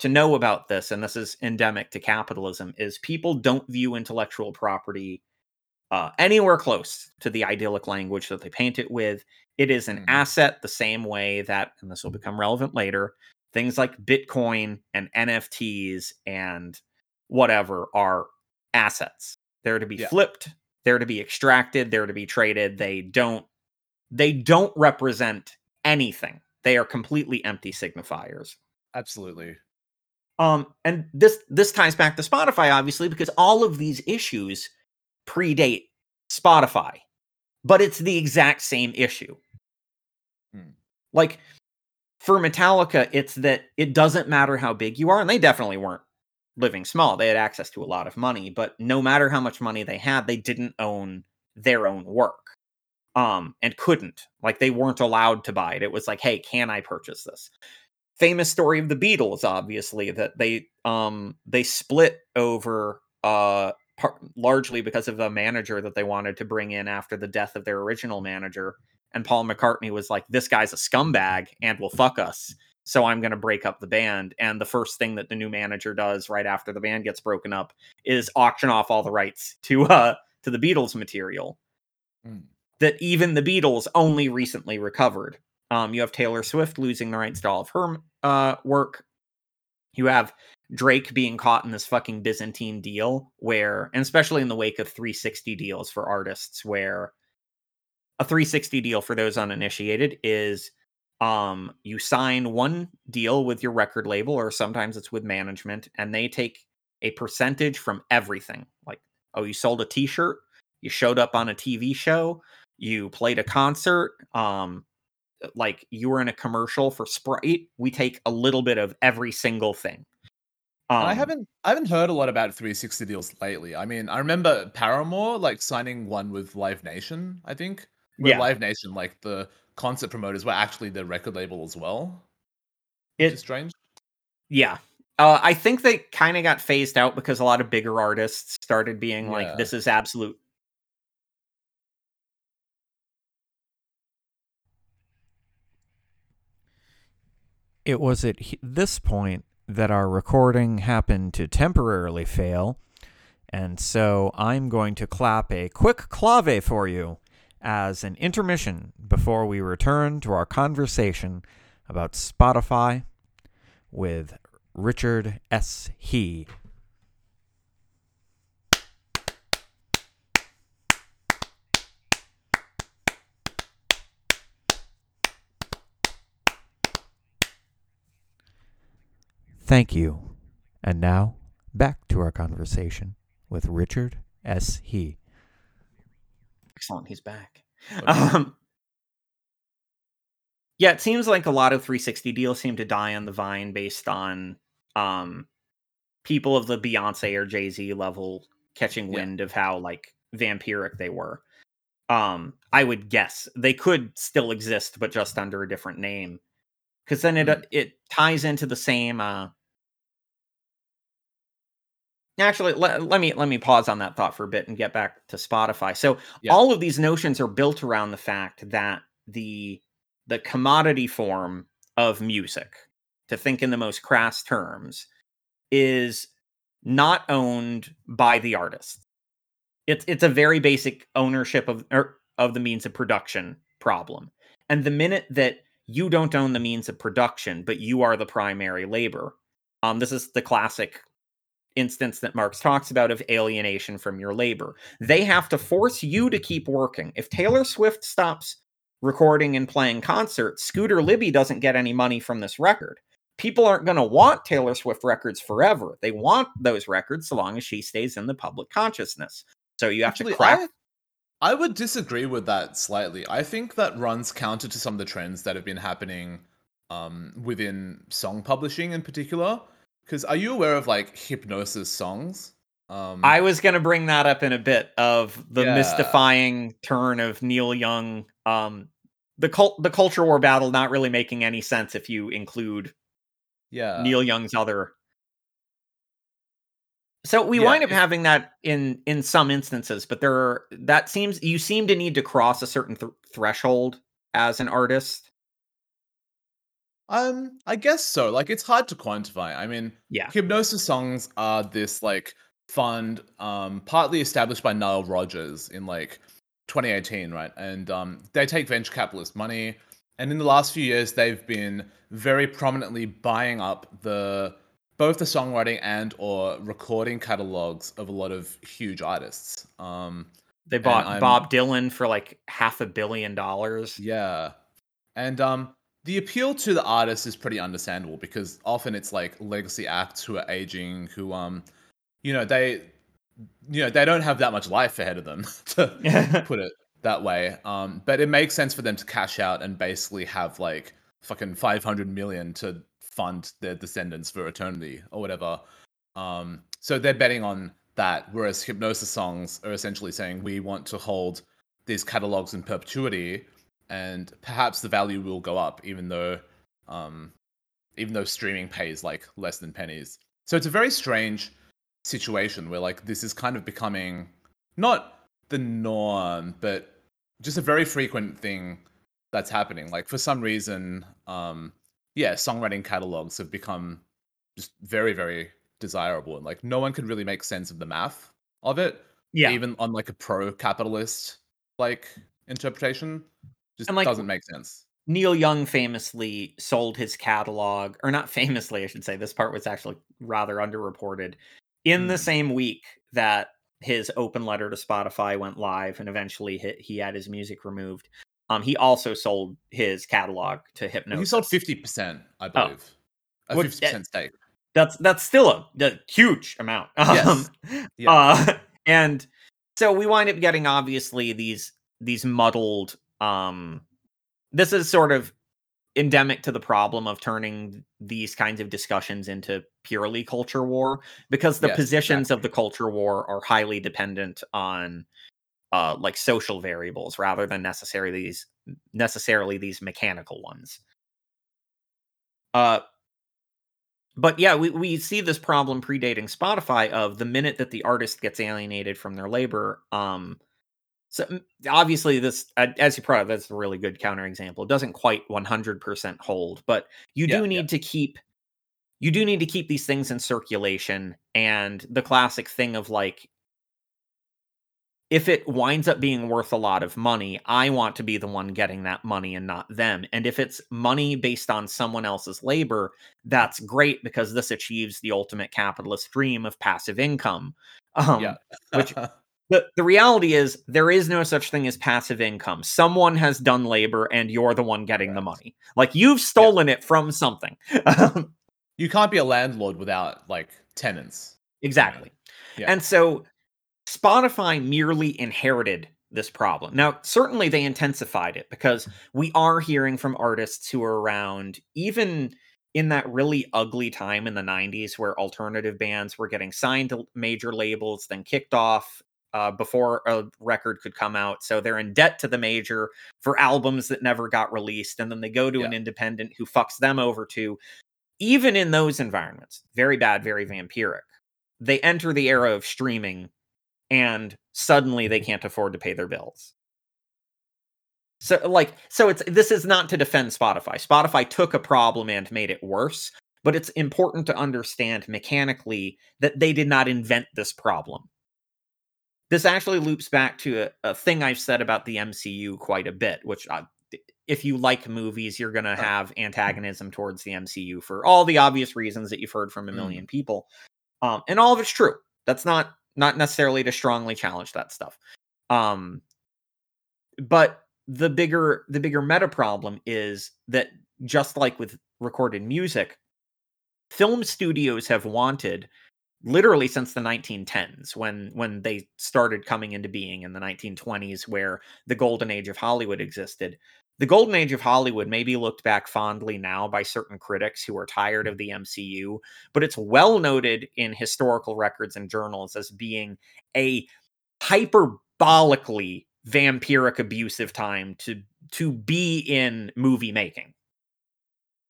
to know about this, and this is endemic to capitalism, is people don't view intellectual property uh, anywhere close to the idyllic language that they paint it with. It is an Mhm. asset the same way that, and this will become relevant later, things like Bitcoin and NFTs and whatever are assets. They're to be Yeah. flipped, they're to be extracted, they're to be traded. They don't they don't represent anything. They are completely empty signifiers. Absolutely. Um, and this this ties back to Spotify, obviously, because all of these issues predate Spotify, but it's the exact same issue. Hmm. Like for Metallica, it's that it doesn't matter how big you are, and they definitely weren't living small. They had access to a lot of money, but no matter how much money they had, they didn't own their own work. Um, and couldn't. Like they weren't allowed to buy it. It was like, hey, can I purchase this? famous story of the Beatles, obviously, that they um they split over uh par- largely because of the manager that they wanted to bring in after the death of their original manager. And Paul McCartney was like, "This guy's a scumbag and will fuck us." So I'm going to break up the band. And the first thing that the new manager does right after the band gets broken up is auction off all the rights to uh to the Beatles material Mm. That even the Beatles only recently recovered. Um, you have Taylor Swift losing the rights to all of her uh, work. You have Drake being caught in this fucking Byzantine deal where, and especially in the wake of 360 deals for artists, where a 360 deal for those uninitiated is um you sign one deal with your record label or sometimes it's with management and they take a percentage from everything. Like oh you sold a t-shirt, you showed up on a TV show, you played a concert, um like you were in a commercial for Sprite, we take a little bit of every single thing. And I Um, haven't I haven't heard a lot about 360 deals lately. I mean, I remember Paramore like signing one with Live Nation, I think. With yeah, Live Nation, like the concert promoters were actually the record label as well. Is strange. yeah. Uh, I think they kind of got phased out because a lot of bigger artists started being like, "This is absolute." It was at this point that our recording happened to temporarily fail, and so I'm going to clap a quick clave for you as an intermission before we return to our conversation about Spotify with Richard S. He. Thank you. And now, back to our conversation with Richard S. He. Excellent, he's back. Okay. Um, yeah, it seems like a lot of 360 deals seem to die on the vine based on um people of the Beyonce or Jay Z level catching Yeah. wind of how like vampiric they were. Um, I would guess they could still exist, but just under a different name, because then it Mm. it ties into the same. uh Actually, let, let me let me pause on that thought for a bit and get back to Spotify. So Yeah. all of these notions are built around the fact that the the commodity form of music, to think in the most crass terms, is not owned by the artist. It's it's a very basic ownership of er, of the means of production problem. And the minute that you don't own the means of production, but you are the primary labor, um, this is the classic instance that Marx talks about of alienation from your labor. They have to force you to keep working. If Taylor Swift stops recording and playing concerts, Scooter Libby doesn't get any money from this record. People aren't going to want Taylor Swift records forever. They want those records so long as she stays in the public consciousness. So you have Actually, to crack. I, I would disagree with that slightly. I think that runs counter to some of the trends that have been happening um, within song publishing in particular. Because are you aware of like Hipgnosis songs? Um, I was going to bring that up in a bit of the Yeah. mystifying turn of Neil Young. Um, the cult, the culture war battle, not really making any sense if you include yeah, Neil Young's other. So we Yeah, wind up if- having that in in some instances, but there are, that seems you seem to need to cross a certain th- threshold as an artist. Um, I guess so. Like, it's hard to quantify. I mean, Yeah, Hipgnosis songs are this like fund, um, partly established by Nile Rodgers in like 2018, right? And um, they take venture capitalist money, and in the last few years, they've been very prominently buying up the both the songwriting and or recording catalogs of a lot of huge artists. Um, they bought Bob Dylan for like half a billion dollars. Yeah. And um the appeal to the artist is pretty understandable because often it's like legacy acts who are aging who um you know they you know they don't have that much life ahead of them [LAUGHS] to [LAUGHS] put it that way. Um but it makes sense for them to cash out and basically have like fucking 500 million to fund their descendants for eternity or whatever. Um so they're betting on that whereas Hipgnosis songs are essentially saying we want to hold these catalogs in perpetuity and perhaps the value will go up even though um even though streaming pays like less than pennies. So it's a very strange situation where like this is kind of becoming not the norm but just a very frequent thing that's happening. Like for some reason um yeah songwriting catalogs have become just very very desirable and like no one can really make sense of the math of it yeah, even on like a pro capitalist like interpretation just And, like, doesn't make sense Neil Young famously sold his catalog, or not [LAUGHS] famously, I should say. This part was actually rather underreported. In the Hmm. same week that his open letter to Spotify went live, and eventually he, he had his music removed. Um, he also sold his catalog to Hipgnosis. He sold fifty percent, I Oh. believe. A What- fifty percent stake. That's that's still a, a huge amount. [LAUGHS] Yes. Um, Yeah. uh, [LAUGHS] and so we wind up getting obviously these these muddled. Um, this is sort of endemic to the problem of turning these kinds of discussions into purely culture war because the Yes, positions of the culture war are highly dependent on uh like social variables rather than necessarily these necessarily these mechanical ones. Uh but yeah we, we see this problem predating spotify of the minute that the artist gets alienated from their labor um so obviously this uh, as you probably that's a really good counterexample it doesn't quite 100% hold but you Yeah, do yeah. need to keep you do need to keep these things in circulation and the classic thing of like if it winds up being worth a lot of money i want to be the one getting that money and not them and if it's money based on someone else's labor that's great because this achieves the ultimate capitalist dream of passive income um, yeah. which- [LAUGHS] the, the reality is there is no such thing as passive income. Someone has done labor and you're the one getting the money. Like you've stolen it from something. [LAUGHS] You can't be a landlord without like tenants. exactly. Yeah. and so spotify merely inherited this problem. Now certainly they intensified it because we are hearing from artists who are around even in that really ugly time in the 90s where alternative bands were getting signed to major labels then kicked off uh, before a record could come out. So they're in debt to the major for albums that never got released and then they go to an independent who fucks them over too even in those environments very bad very vampiric they enter the era of streaming and suddenly they can't afford to pay their bills. So like so it's this is not to defend spotify. Spotify took a problem and made it worse but it's important to understand mechanically that they did not invent this problem this actually loops back to a, a thing i've said about the mcu quite a bit which I, if you like movies you're going to have antagonism towards the mcu for all the obvious reasons that you've heard from a Mm. million people. Um, and all of it's true. That's not not necessarily to strongly challenge that stuff. Um but the bigger the bigger meta problem is that just like with recorded music film studios have wanted literally since the 1910s when when they started coming into being in the 1920s where the golden age of hollywood existed. The golden age of hollywood may be looked back fondly now by certain critics who are tired of the mcu but it's well noted in historical records and journals as being a hyperbolically vampiric abusive time to to be in movie making.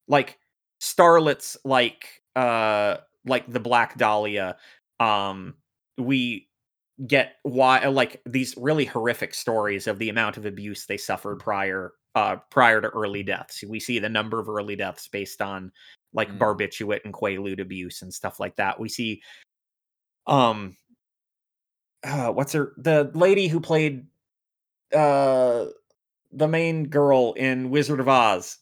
Like starlets like uh like the black dahlia um we get why like these really horrific stories of the amount of abuse they suffered prior uh prior to early deaths we see the number of early deaths based on like Mm. barbiturate and quaalude abuse and stuff like that we see um uh, what's her the lady who played uh the main girl in wizard of oz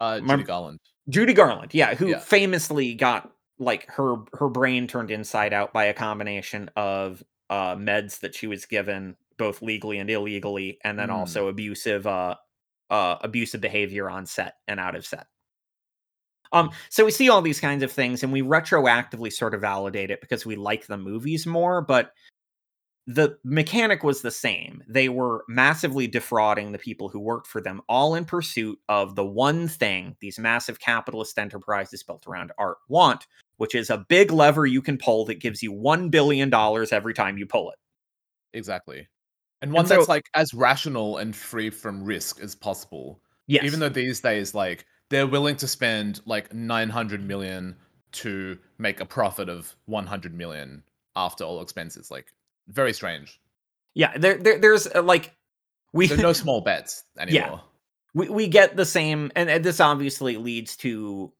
Uh, My- Judy Garland. Judy Garland, yeah, who Yeah. famously got like her her brain turned inside out by a combination of uh meds that she was given both legally and illegally and then Mm. also abusive uh uh abusive behavior on set and out of set. Um so we see all these kinds of things and we retroactively sort of validate it because we like the movies more but the mechanic was the same. They were massively defrauding the people who worked for them, all in pursuit of the one thing these massive capitalist enterprises built around art want, which is a big lever you can pull that gives you $1 billion every time you pull it. Exactly. And one so- that's like as rational and free from risk as possible. Yes. Even though these days, like, they're willing to spend like 900 million to make a profit of 100 million after all expenses. Like, very strange. yeah, there, there there's uh, like we There no [LAUGHS] small bets anymore. Yeah. we we get the same and, and this obviously leads to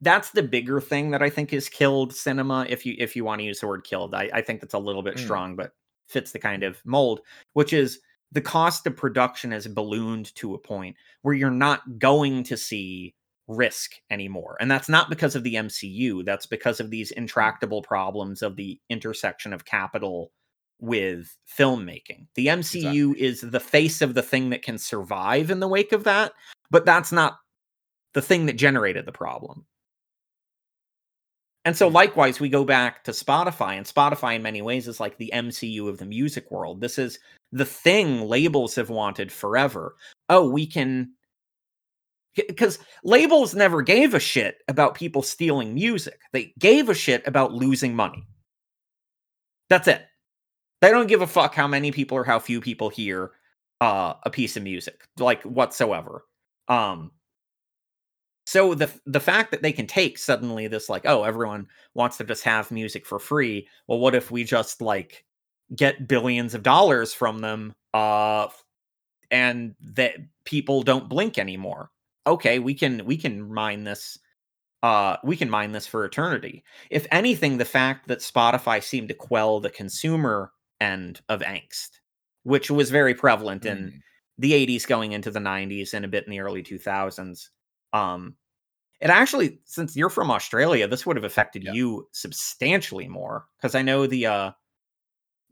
that's the bigger thing that I think has killed cinema if you if you want to use the word killed. I, I think that's a little bit Mm. strong, but fits the kind of mold, which is the cost of production has ballooned to a point where you're not going to see risk anymore. And that's not because of the MCU, that's because of these intractable problems of the intersection of capital with filmmaking. The MCU is the face of the thing that can survive in the wake of that, but that's not the thing that generated the problem. And so, likewise, we go back to Spotify, and Spotify, in many ways, is like the MCU of the music world. This is the thing labels have wanted forever. Oh, we can. Because labels never gave a shit about people stealing music, they gave a shit about losing money. That's it. They don't give a fuck how many people or how few people hear uh, a piece of music, like whatsoever. Um, so the the fact that they can take suddenly this like, oh, everyone wants to just have music for free. Well, what if we just like get billions of dollars from them uh and that people don't blink anymore? Okay, we can we can mine this uh we can mine this for eternity. If anything, the fact that Spotify seemed to quell the consumer end of angst, which was very prevalent in Mm. the 80s going into the 90s and a bit in the early 2000s. Um, it actually, since you're from Australia, this would have affected Yeah. you substantially more because I know the uh,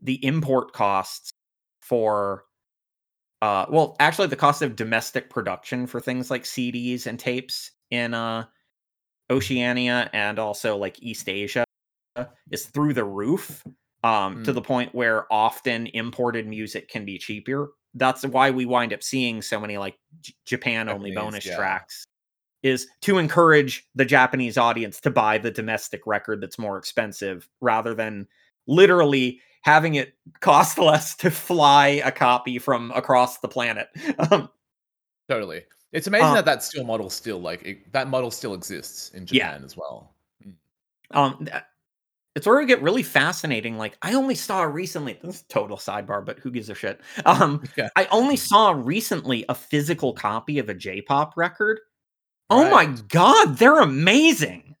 the import costs for uh, well, actually, the cost of domestic production for things like CDs and tapes in uh, Oceania and also like East Asia is through the roof um, to Mm. the point where often imported music can be cheaper. That's why we wind up seeing so many like J- Japan only bonus yeah. tracks is to encourage the Japanese audience to buy the domestic record that's more expensive rather than literally having it [LAUGHS] cost less to fly a copy from across the planet. [LAUGHS] Um, Totally. It's amazing Uh, that that still model still like it, that model still exists in Yeah. Japan as well. um it's where we get really fascinating like i only saw recently this is total sidebar but who gives a shit um [LAUGHS] Yeah. i only saw recently a physical copy of a j-pop record oh my god they're amazing.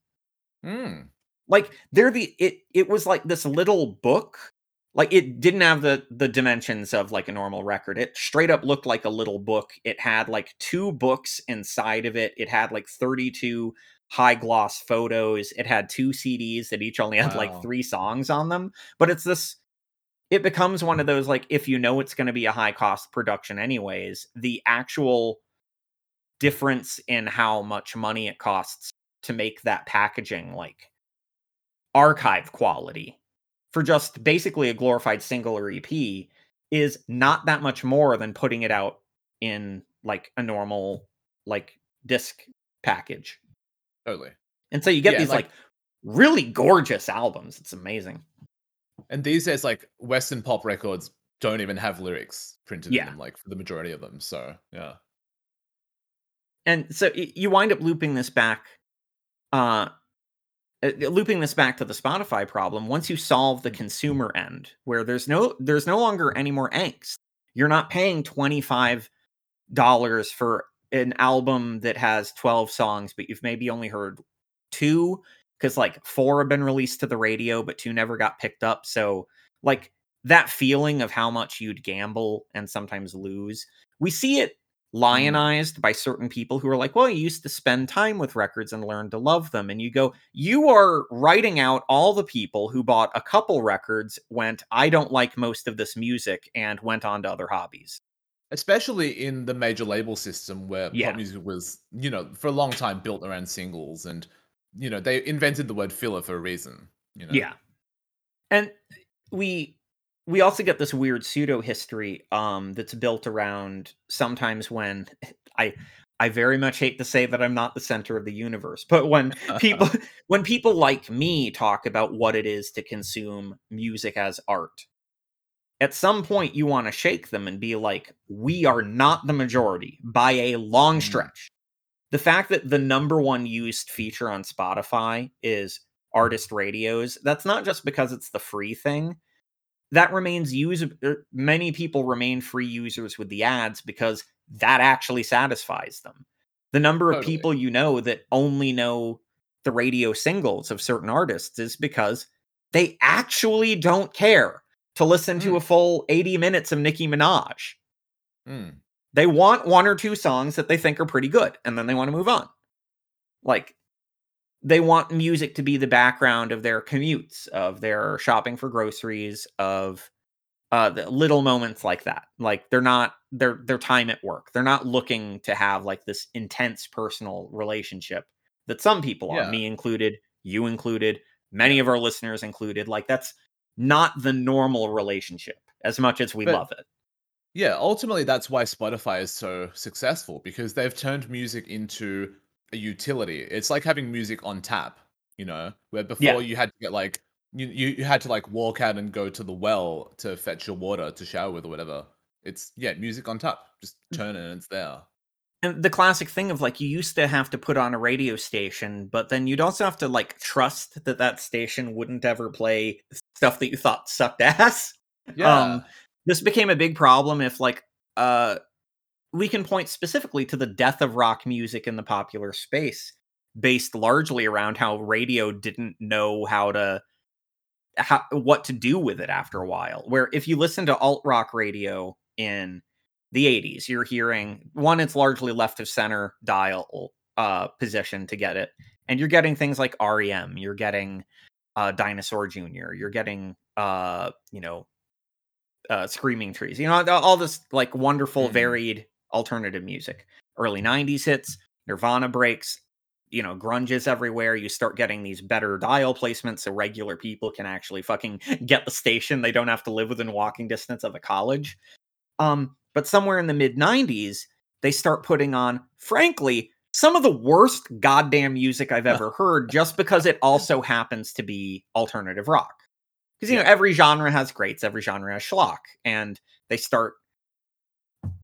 Mm. like they're the it it was like this little book like it didn't have the the dimensions of like a normal record. It straight up looked like a little book. It had like two books inside of it. It had like 32 high gloss photos. It had two cds that each only had Wow. like three songs on them. But it's this it becomes one of those like if you know it's going to be a high cost production anyways the actual difference in how much money it costs to make that packaging like archive quality for just basically a glorified single or EP is not that much more than putting it out in like a normal like disc package. Totally. And so you get Yeah, these like- like, really gorgeous albums. It's amazing. And these days, like Western pop records don't even have lyrics printed Yeah. in them, like for the majority of them. So yeah. And so you wind up looping this back uh uh, looping this back to the spotify problem once you solve the consumer end where there's no there's no longer any more angst. You're not paying 25 dollars for an album that has 12 songs but you've maybe only heard two because like four have been released to the radio but two never got picked up. So like that feeling of how much you'd gamble and sometimes lose we see it Mm-hmm. lionized by certain people who are like, well, you used to spend time with records and learn to love them. And you go, you are writing out all the people who bought a couple records, went, I don't like most of this music, and went on to other hobbies. Especially in the major label system where Yeah. pop music was, you know, for a long time built around singles and you know, they invented the word filler for a reason. You know? Yeah. And we we also get this weird pseudo history um that's built around sometimes when [LAUGHS] I I very much hate to say that I'm not the center of the universe, but when people [LAUGHS] [LAUGHS] when people like me talk about what it is to consume music as art at some point you want to shake them and be like we are not the majority by a long Mm. stretch the fact that the number one used feature on spotify is artist radios that's not just because it's the free thing that remains usable many people remain free users with the ads because that actually satisfies them the number of people you know that only know the radio singles of certain artists is because they actually don't care to listen to Mm. a full 80 minutes of Nicki Minaj. Mm. They want one or two songs that they think are pretty good and then they want to move on. Like they want music to be the background of their commutes, of their shopping for groceries, of uh the little moments like that. Like they're not their their time at work. They're not looking to have like this intense personal relationship that some people are me included you included many of our listeners included. Like that's not the normal relationship as much as we But- love it. Yeah, ultimately that's why Spotify is so successful because they've turned music into a utility. It's like having music on tap, you know, where before Yeah. you had to get like you, you you had to like walk out and go to the well to fetch your water to shower with or whatever. It's yeah, music on tap. Just Mm. turn it and it's there. and the classic thing of like you used to have to put on a radio station but then you'd also have to like trust that that station wouldn't ever play stuff that you thought sucked [LAUGHS] ass Yeah. Um, this became a big problem if like uh we can point specifically to the death of rock music in the popular space based largely around how radio didn't know how to how what to do with it after a while where if you listen to alt rock radio in the 80s you're hearing one it's largely left of center dial uh position to get it and you're getting things like REM you're getting uh Dinosaur Jr. you're getting uh you know uh Screaming Trees you know all this like wonderful Mhm. varied alternative music. Early 90s hits Nirvana breaks you know grunge is everywhere. You start getting these better dial placements so regular people can actually fucking [LAUGHS] get the station. They don't have to live within walking distance of a college. Um but somewhere in the mid 90s they start putting on frankly some of the worst goddamn music i've [LAUGHS] ever heard just because it also happens to be alternative rock. Because you know every genre has greats every genre has schlock and they start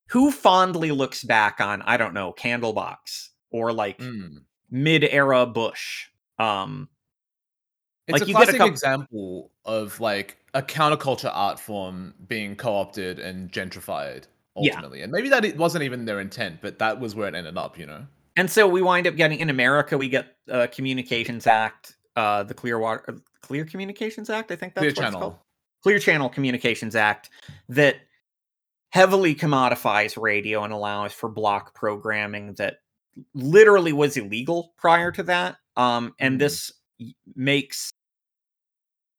who fondly looks back on i don't know candlebox or like Mm. mid-era bush um It's Like, a get a classic example of like a counterculture art form being co-opted and gentrified Yeah. ultimately. And maybe that it wasn't even their intent, but that was where it ended up, you know. and so we wind up getting in america we get uh communications act uh the clear water clear communications act i think that's Clear what it's called. channel. clear channel communications act that heavily commodifies radio and allows for block programming that literally was illegal prior to that um and Mhm. this makes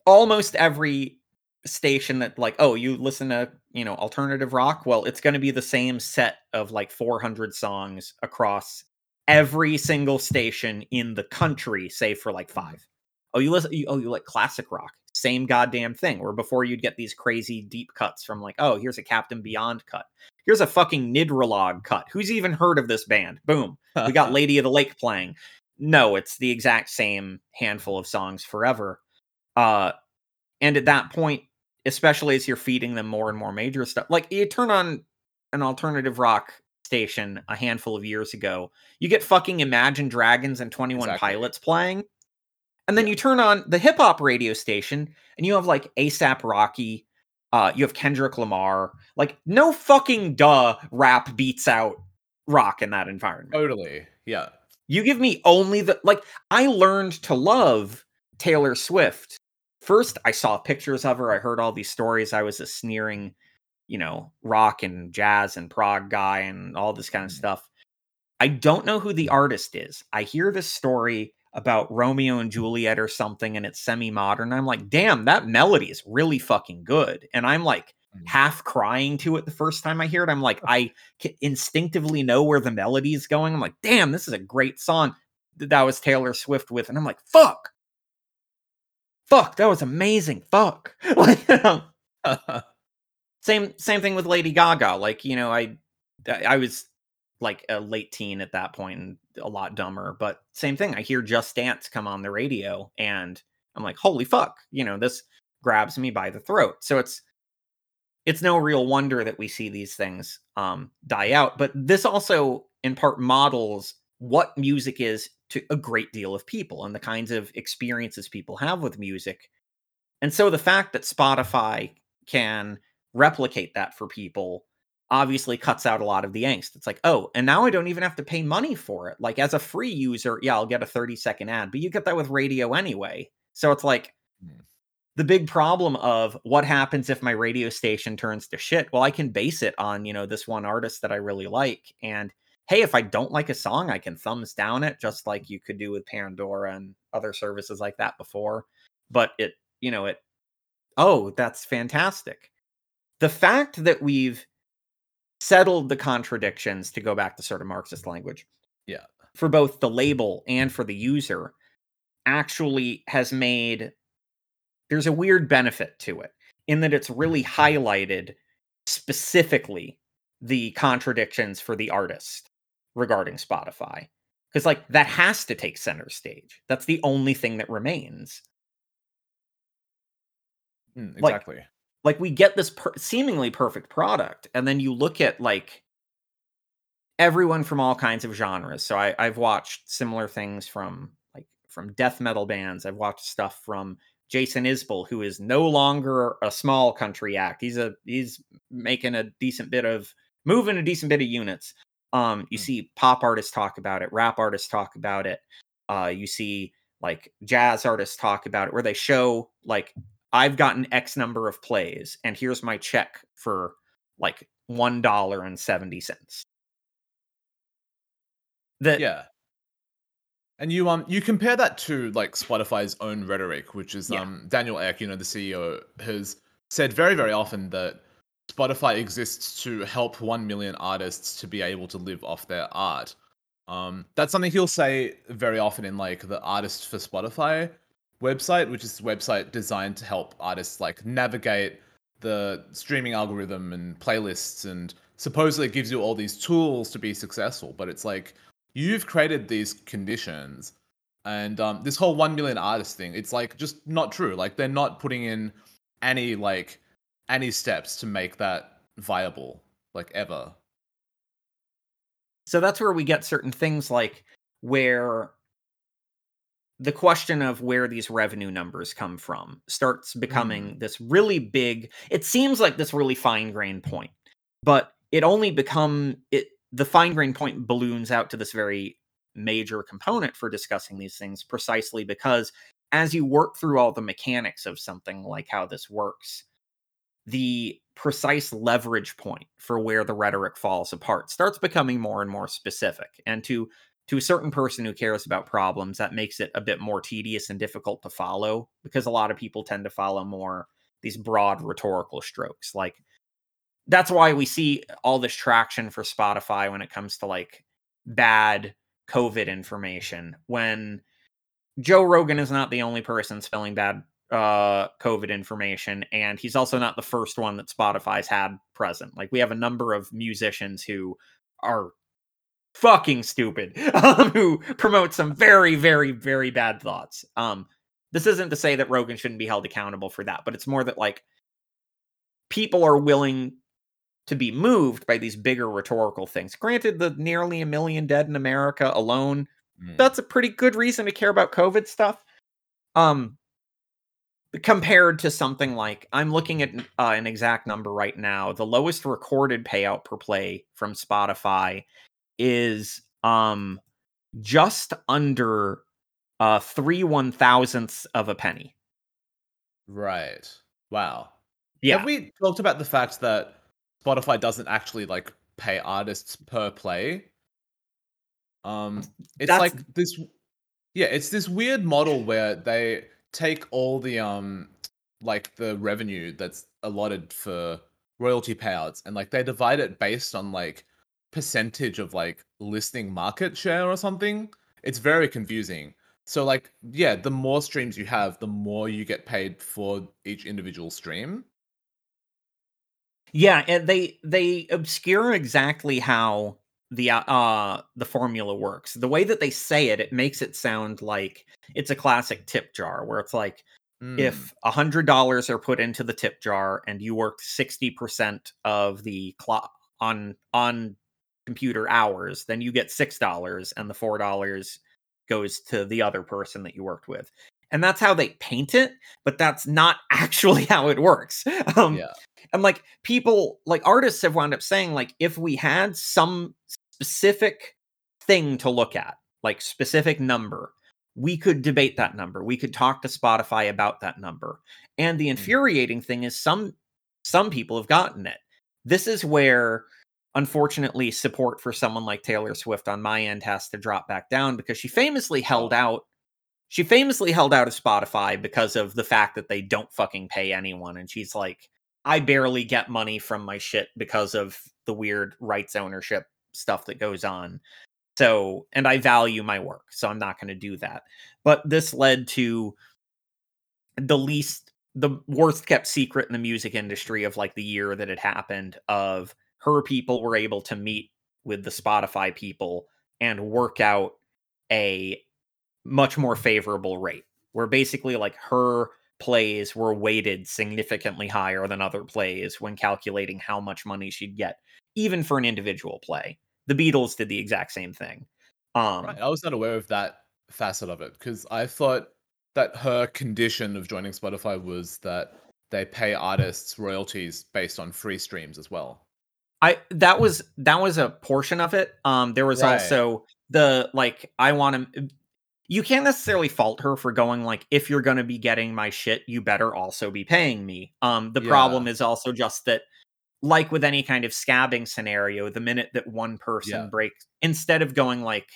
almost every station that like oh you listen to you know alternative rock well it's going to be the same set of like 400 songs across every single station in the country save for like five oh you listen you, oh you like classic rock same goddamn thing where before you'd get these crazy deep cuts from like oh here's a captain beyond cut. Here's a fucking nidrolog cut. Who's even heard of this band? Boom. We got [LAUGHS] lady of the lake playing. No it's the exact same handful of songs forever. Uh and at that point especially as you're feeding them more and more major stuff like you turn on an alternative rock station a handful of years ago you get fucking imagine dragons and 21 Exactly. pilots playing and then you turn on the hip hop radio station and you have like asap rocky uh you have kendrick lamar like no fucking duh rap beats out rock in that environment Totally. Yeah. you give me only the like I learned to love Taylor Swift. First, I saw pictures of her, I heard all these stories. I was a sneering, you know, rock and jazz and prog guy and all this kind of Mm. stuff. I don't know who the artist is. I hear this story about Romeo and Juliet or something and it's semi-modern. I'm like, "Damn, that melody is really fucking good." And I'm like Mm. half crying to it the first time I hear it. I'm like, [LAUGHS] I instinctively know where the melody is going. I'm like, damn, this is a great song. Th- That was Taylor Swift with, and I'm like, fuck, fuck, that was amazing. Fuck, [LAUGHS] like, you know, [LAUGHS] same same thing with Lady Gaga. Like, you know, I I I was like a late teen at that point and a lot dumber, but same thing. I hear Just Dance come on the radio, and I'm like, holy fuck, you know, this grabs me by the throat. So it's it's no real wonder that we see these things um, die out. But this also, in part, models what music is to a great deal of people and the kinds of experiences people have with music. And so the fact that Spotify can replicate that for people obviously cuts out a lot of the angst. It's like, oh, and now I don't even have to pay money for it. Like as a free user, yeah, I'll get a 30 second ad, but you get that with radio anyway. So it's like, Hmm. the big problem of what happens if my radio station turns to shit well i can base it on you know this one artist that i really like and hey if i don't like a song i can thumbs down it just like you could do with pandora and other services like that before but it you know it oh that's fantastic the fact that we've settled the contradictions to go back to sort of Marxist language. Yeah. For both the label and for the user actually has made there's a weird benefit to it in that it's really highlighted specifically the contradictions for the artist regarding Spotify. Because, like, that has to take center stage. That's the only thing that remains. Mm, exactly. Like, we get this per- seemingly perfect product, and then you look at, like, everyone from all kinds of genres. So I, I've watched similar things from, like, from death metal bands. I've watched stuff from Jason Isbell, who is no longer a small country act. He's a he's making a decent bit of moving a decent bit of units. Um, you Hmm. see pop artists talk about it, rap artists talk about it. Uh, you see like jazz artists talk about it, where they show like I've gotten X number of plays, and here's my check for like one dollar and seventy cents. That yeah and you um you compare that to like spotify's own rhetoric which is Yeah. um daniel ek you know the ceo has said very very often that spotify exists to help 1 million artists to be able to live off their art um that's something he'll say very often in like the artist for spotify website which is a website designed to help artists like navigate the streaming algorithm and playlists and supposedly gives you all these tools to be successful but it's like you've created these conditions and um, this whole 1 million artist thing it's like just not true. Like they're not putting in any like any steps to make that viable like ever. So that's where we get certain things like where the question of where these revenue numbers come from starts becoming mm. this really big it seems like this really fine grained point but it only become it the fine grained point balloons out to this very major component for discussing these things precisely because as you work through all the mechanics of something like how this works the precise leverage point for where the rhetoric falls apart starts becoming more and more specific and to to a certain person who cares about problems that makes it a bit more tedious and difficult to follow because a lot of people tend to follow more these broad rhetorical strokes like that's why we see all this traction for Spotify when it comes to like bad covid information. When Joe Rogan is not the only person spilling bad uh covid information and he's also not the first one that Spotify's had present. Like we have a number of musicians who are fucking stupid [LAUGHS] um, who promotes some very very very bad thoughts um this isn't to say that Rogan shouldn't be held accountable for that but it's more that like people are willing to be moved by these bigger rhetorical things granted the nearly a million dead in America alone Mm. that's a pretty good reason to care about COVID stuff. Um, compared to something like I'm looking at uh, an exact number right now. The lowest recorded payout per play from Spotify is um just under uh three one thousandths of a penny. right. Wow. Yeah, have we talked about the fact that spotify doesn't actually like pay artists per play? Um it's That's- like this yeah it's this weird model where they take all the um like the revenue that's allotted for royalty payouts and like they divide it based on like percentage of like listing market share or something it's very confusing. So like yeah the more streams you have the more you get paid for each individual stream. Yeah, and they they obscure exactly how the uh, the formula works. The way that they say it, it makes it sound like it's a classic tip jar where it's like Mm, if a hundred dollars are put into the tip jar and you work sixty percent of the clock on on computer hours, then you get six dollars, and the four dollars goes to the other person that you worked with. And that's how they paint it, but that's not [LAUGHS] actually how it works. Um, yeah. and like people like artists have wound up saying like if we had some specific thing to look at like specific number we could debate that number. We could talk to spotify about that number. And the infuriating thing is some some people have gotten it. This is where unfortunately support for someone like taylor swift on my end has to drop back down because she famously held out she famously held out of spotify because of the fact that they don't fucking pay anyone and she's like I barely get money from my shit because of the weird rights ownership stuff that goes on. So, and I value my work, so I'm not going to do that. But this led to the least, the worst kept secret in the music industry of like the year that it happened. Of her people were able to meet with the Spotify people and work out a much more favorable rate, where basically like her plays were weighted significantly higher than other plays when calculating how much money she'd get, even for an individual play the Beatles did the exact same thing. Um, right. I was not aware of that facet of it because I thought that her condition of joining Spotify was that they pay artists royalties based on free streams as well. I that was that was a portion of it. Um, there was right. also the like I want to. You can't necessarily fault her for going like if you're going to be getting my shit, you better also be paying me. Um, the yeah. problem is also just that like with any kind of scabbing scenario, the minute that one person yeah. breaks, instead of going like,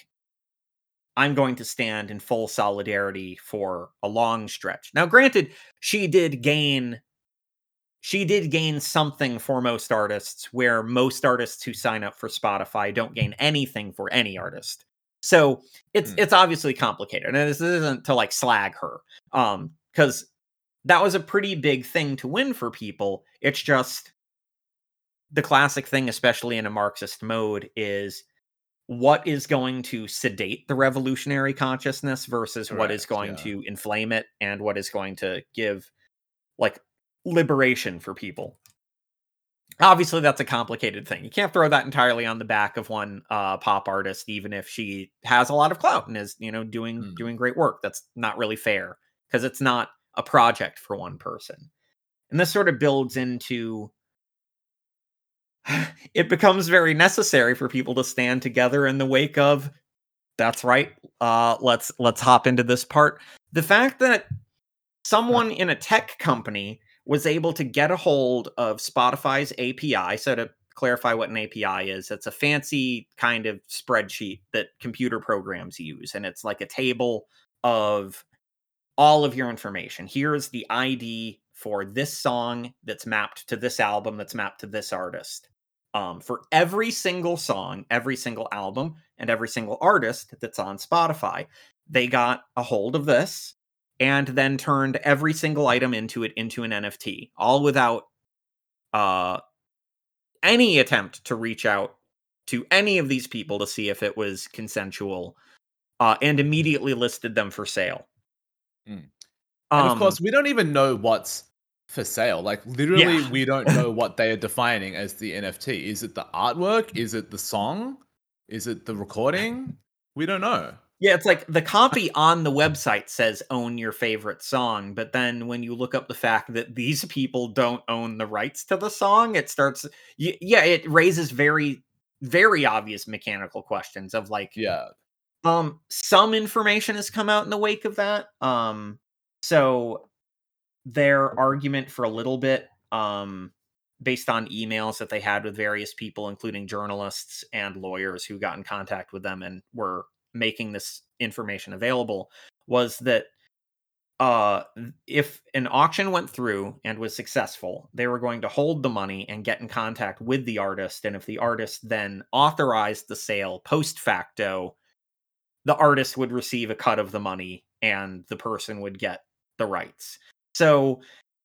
I'm going to stand in full solidarity for a long stretch. Now, granted, she did gain. She did gain something for most artists, where most artists who sign up for Spotify don't gain anything for any artist. So it's mm. it's obviously complicated, and this isn't to like slag her, um, because that was a pretty big thing to win for people. It's just the classic thing, especially in a Marxist mode, is what is going to sedate the revolutionary consciousness versus Correct, what is going yeah. to inflame it and what is going to give like liberation for people. Obviously, that's a complicated thing. You can't throw that entirely on the back of one uh, pop artist, even if she has a lot of clout and is, you know, doing mm. doing great work. That's not really fair because it's not a project for one person. And this sort of builds into [SIGHS] it becomes very necessary for people to stand together in the wake of that's right uh let's let's hop into this part the fact that someone in a tech company was able to get a hold of spotify's api so to clarify what an api is it's a fancy kind of spreadsheet that computer programs use and it's like a table of all of your information here's the id for this song that's mapped to this album that's mapped to this artist um, for every single song, every single album, and every single artist that's on Spotify. They got a hold of this and then turned every single item into it into an NFT, all without uh, any attempt to reach out to any of these people to see if it was consensual, uh, and immediately listed them for sale. Mm. And of course, um we don't even know what's for sale. Like literally, yeah. we don't know what they are defining as the NFT. Is it the artwork? Is it the song? Is it the recording? We don't know. Yeah, it's like the copy on the website says own your favorite song, but then when you look up the fact that these people don't own the rights to the song, it starts yeah, it raises very very obvious mechanical questions of like yeah. Um some information has come out in the wake of that. Um so their argument for a little bit um, based on emails that they had with various people including journalists and lawyers who got in contact with them and were making this information available was that uh, if an auction went through and was successful, they were going to hold the money and get in contact with the artist. And if the artist then authorized the sale post facto, the artist would receive a cut of the money and the person would get the rights. So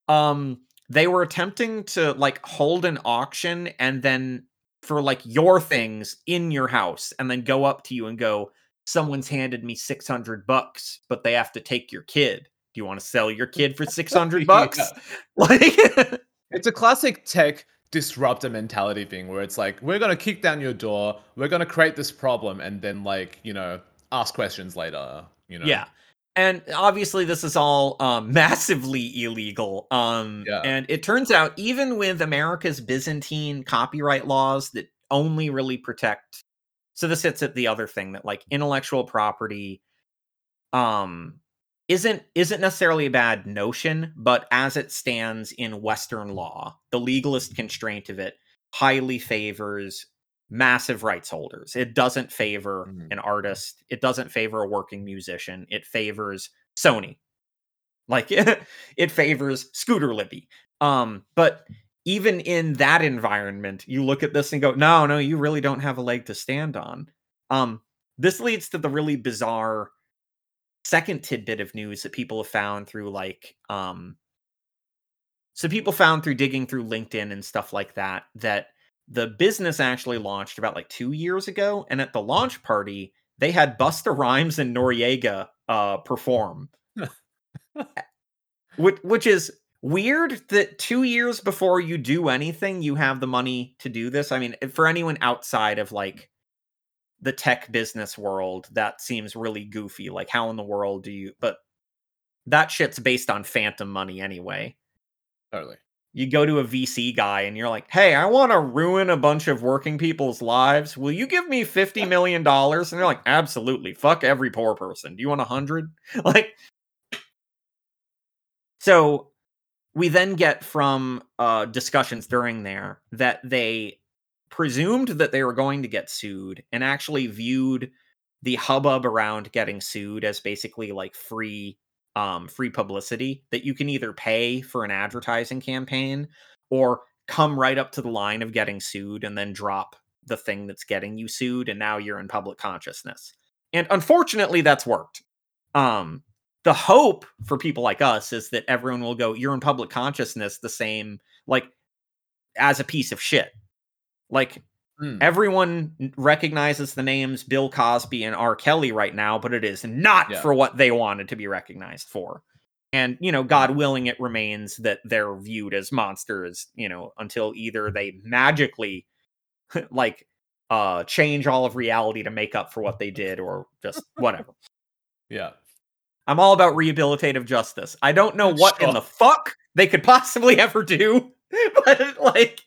um they were attempting to like hold an auction and then for like your things in your house and then go up to you and go someone's handed me 600 bucks but they have to take your kid. Do you want to sell your kid for [LAUGHS] 600 bucks? [LAUGHS] Like [LAUGHS] it's a classic tech disruptor mentality thing where it's like we're going to kick down your door we're going to create this problem and then like you know ask questions later you know? Yeah. And obviously this is all um, massively illegal um, yeah. and it turns out even with america's byzantine copyright laws that only really protect so this hits at the other thing that like intellectual property um isn't isn't necessarily a bad notion but as it stands in western law the legalist constraint of it highly favors massive rights holders. It doesn't favor mm-hmm. an artist. It doesn't favor a working musician. It favors Sony. Like [LAUGHS] it favors Scooter Libby. Um, but even in that environment, you look at this and go, "No, no, you really don't have a leg to stand on." Um, this leads to the really bizarre second tidbit of news that people have found through like um so people found through digging through LinkedIn and stuff like that that the business actually launched about like 2 years ago and at the launch party they had Busta Rhymes and Noreaga uh perform. [LAUGHS] which which is weird that 2 years before you do anything you have the money to do this. I mean, for anyone outside of like the tech business world that seems really goofy like how in the world do you but that shit's based on phantom money anyway. Totally. you go to a vc guy and you're like hey i want to ruin a bunch of working people's lives. Will you give me 50 [LAUGHS] million dollars? And they're like absolutely. Fuck every poor person. Do you want a hundred? [LAUGHS] Like so we then get from uh discussions during there that they presumed that they were going to get sued and actually viewed the hubbub around getting sued as basically like free um free publicity that you can either pay for an advertising campaign or come right up to the line of getting sued and then drop the thing that's getting you sued and now you're in public consciousness. And unfortunately that's worked. Um the hope for people like us is that everyone will go you're in public consciousness the same like as a piece of shit like Mm. everyone recognizes the names Bill Cosby and R. Kelly right now, but it is not Yeah. for what they wanted to be recognized for. And, you know, God willing, it remains that they're viewed as monsters, you know, until either they magically [LAUGHS] like uh change all of reality to make up for what they did or just whatever. Yeah. I'm all about rehabilitative justice. I don't know what in the fuck they could possibly [LAUGHS] ever do, but like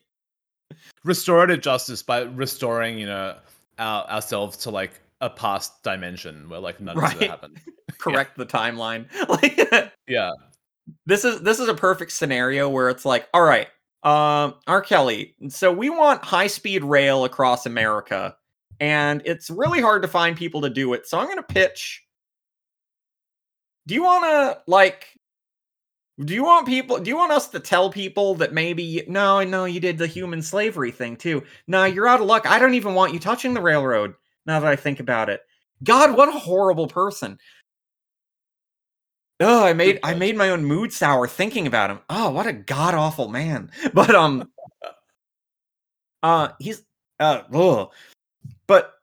Restorative justice by restoring, you know, our, ourselves to like a past dimension where like none of Right. it happened. [LAUGHS] [LAUGHS] correct the timeline. Like Yeah. this is this is a perfect scenario where it's like, all right, um, R. Kelly. So we want high speed rail across America, and it's really hard to find people to do it. So I'm gonna pitch. Do you want to like? Do you want people? Do you want us to tell people that maybe no, no, you did the human slavery thing too? No, you're out of luck. I don't even want you touching the railroad. Now that I think about it, God, what a horrible person. Oh, I made I made my own mood sour thinking about him. Oh, what a god awful man. [LAUGHS] But um uh he's uh ugh. but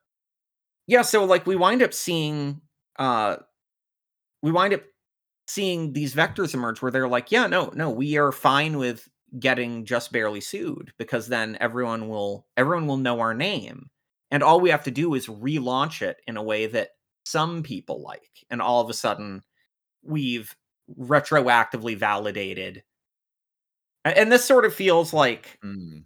yeah, so like we wind up seeing uh we wind up seeing these vectors emerge where they're like, yeah, no, no, we are fine with getting just barely sued because then everyone will everyone will know our name. And all we have to do is relaunch it in a way that some people like. And all of a sudden we've retroactively validated and this sort of feels like Mm.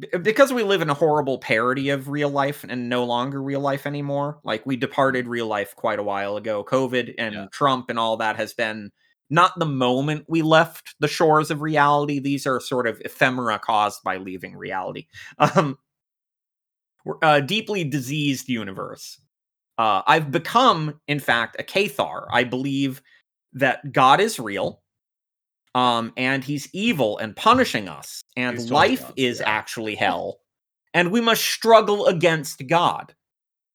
B- because we live in a horrible parody of real life and no longer real life anymore like we departed real life quite a while ago. Covid and Yeah. trump and all that has been not the moment we left the shores of reality. These are sort of ephemera caused by leaving reality. [LAUGHS] Um we're a deeply diseased universe. Uh i've become in fact a cathar. I believe that god is real um and he's evil and punishing us and He's life us, is yeah. actually hell and we must struggle against god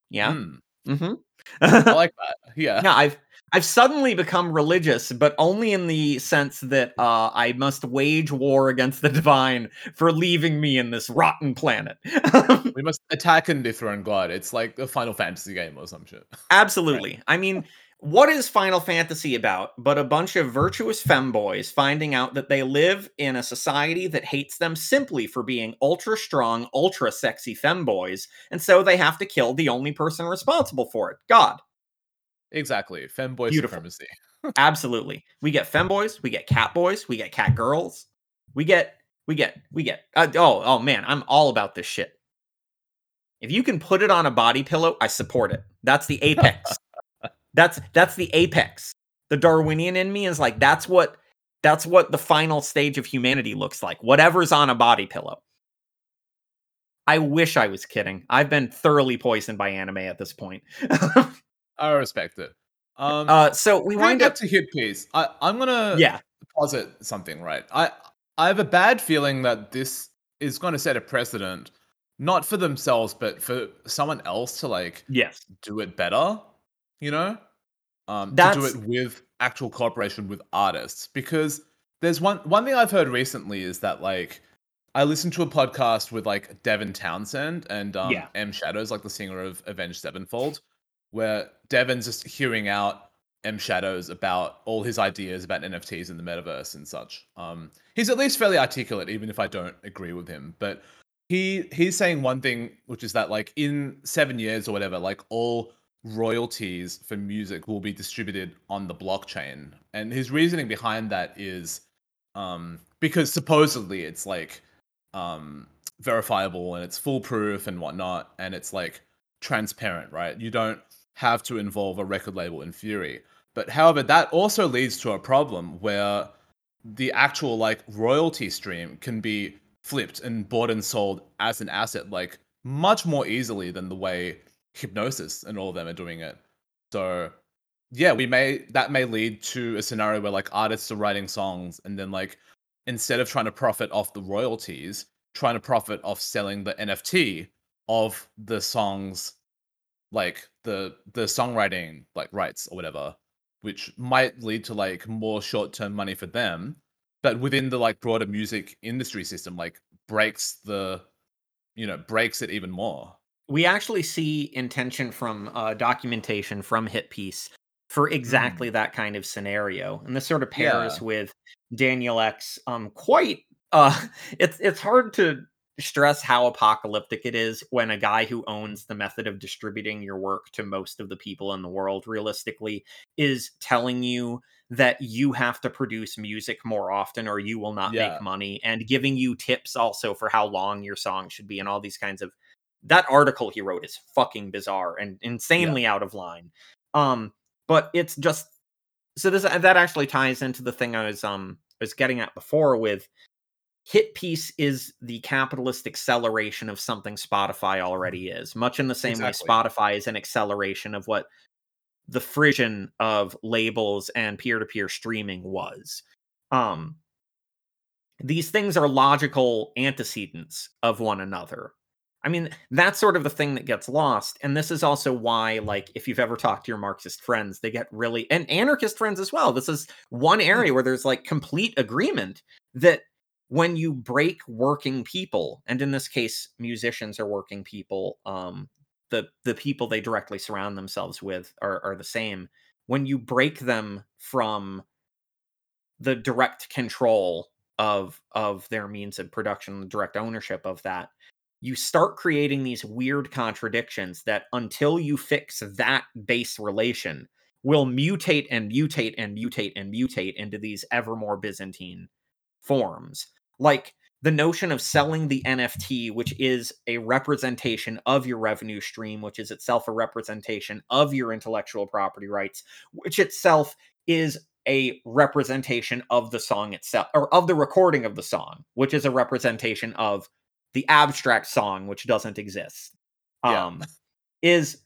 yeah Mm. mm-hmm. I [LAUGHS] like that. Yeah. yeah i've i've suddenly become religious but only in the sense that uh i must wage war against the divine for leaving me in this rotten planet [LAUGHS] We must attack and dethrone God. It's like a Final Fantasy game or some shit. [LAUGHS] Absolutely. I mean, what is Final Fantasy about but a bunch of virtuous femboys finding out that they live in a society that hates them simply for being ultra strong, ultra sexy femboys, and so they have to kill the only person responsible for it God. Exactly. Femboy Beautiful. supremacy. [LAUGHS] Absolutely. We get femboys, we get cat boys, we get cat girls. We get, we get, we get. Uh, oh, oh man, I'm all about this shit. If you can put it on a body pillow, I support it. That's the [LAUGHS] apex. That's that's the apex. The Darwinian in me is like that's what that's what the final stage of humanity looks like. Whatever's on a body pillow. I wish I was kidding. I've been thoroughly poisoned by anime at this point. [LAUGHS] I respect it. Um, uh, so we wind up to HitPiece. I, I'm gonna Yeah. posit something, right? I I have a bad feeling that this is going to set a precedent, not for themselves, but for someone else to like Yes. do it better. You know, um, to do it with actual cooperation with artists. Because there's one one thing I've heard recently is that like I listened to a podcast with like Devin Townsend and um, Yeah. M Shadows, like the singer of Avenged Sevenfold, where Devin's just hearing out M Shadows about all his ideas about NFTs in the metaverse and such. Um, he's at least fairly articulate, even if I don't agree with him. But he he's saying one thing, which is that like in seven years or whatever, like all royalties for music will be distributed on the blockchain. And his reasoning behind that is um, because supposedly it's like um, verifiable and it's foolproof and whatnot, and it's like transparent, right? You don't have to involve a record label in Fury. But however, that also leads to a problem where the actual like royalty stream can be flipped and bought and sold as an asset like much more easily than the way Hipgnosis and all of them are doing it. So yeah, we may that may lead to a scenario where like artists are writing songs and then like instead of trying to profit off the royalties, trying to profit off selling the NFT of the songs like the the songwriting like rights or whatever, which might lead to like more short-term money for them, but within the like broader music industry system like breaks the you know, breaks it even more. We actually see intention from uh, documentation from HitPiece for exactly that kind of scenario and this sort of pairs Yeah. with daniel ek's um quite uh [LAUGHS] it's it's hard to stress how apocalyptic it is when a guy who owns the method of distributing your work to most of the people in the world realistically is telling you that you have to produce music more often or you will not Yeah. make money and giving you tips also for how long your song should be and all these kinds of that article he wrote is fucking bizarre and insanely out of line. Um, but it's just so this that actually ties into the thing I was um was getting at before with HitPiece is the capitalist acceleration of something Spotify already is, much in the same Exactly. way Spotify is an acceleration of what the frisson of labels and peer-to-peer streaming was. Um these things are logical antecedents of one another. I mean, that's sort of the thing that gets lost. And this is also why, like, if you've ever talked to your Marxist friends, they get really, and anarchist friends as well. This is one area where there's like complete agreement that when you break working people, and in this case, musicians are working people, um, the the people they directly surround themselves with are, are the same. When you break them from the direct control of of their means of production, the direct ownership of that, you start creating these weird contradictions that until you fix that base relation will mutate and mutate and mutate and mutate into these ever more byzantine forms. Like the notion of selling the nft which is a representation of your revenue stream which is itself a representation of your intellectual property rights which itself is a representation of the song itself or of the recording of the song which is a representation of the abstract song which doesn't exist Yeah. um is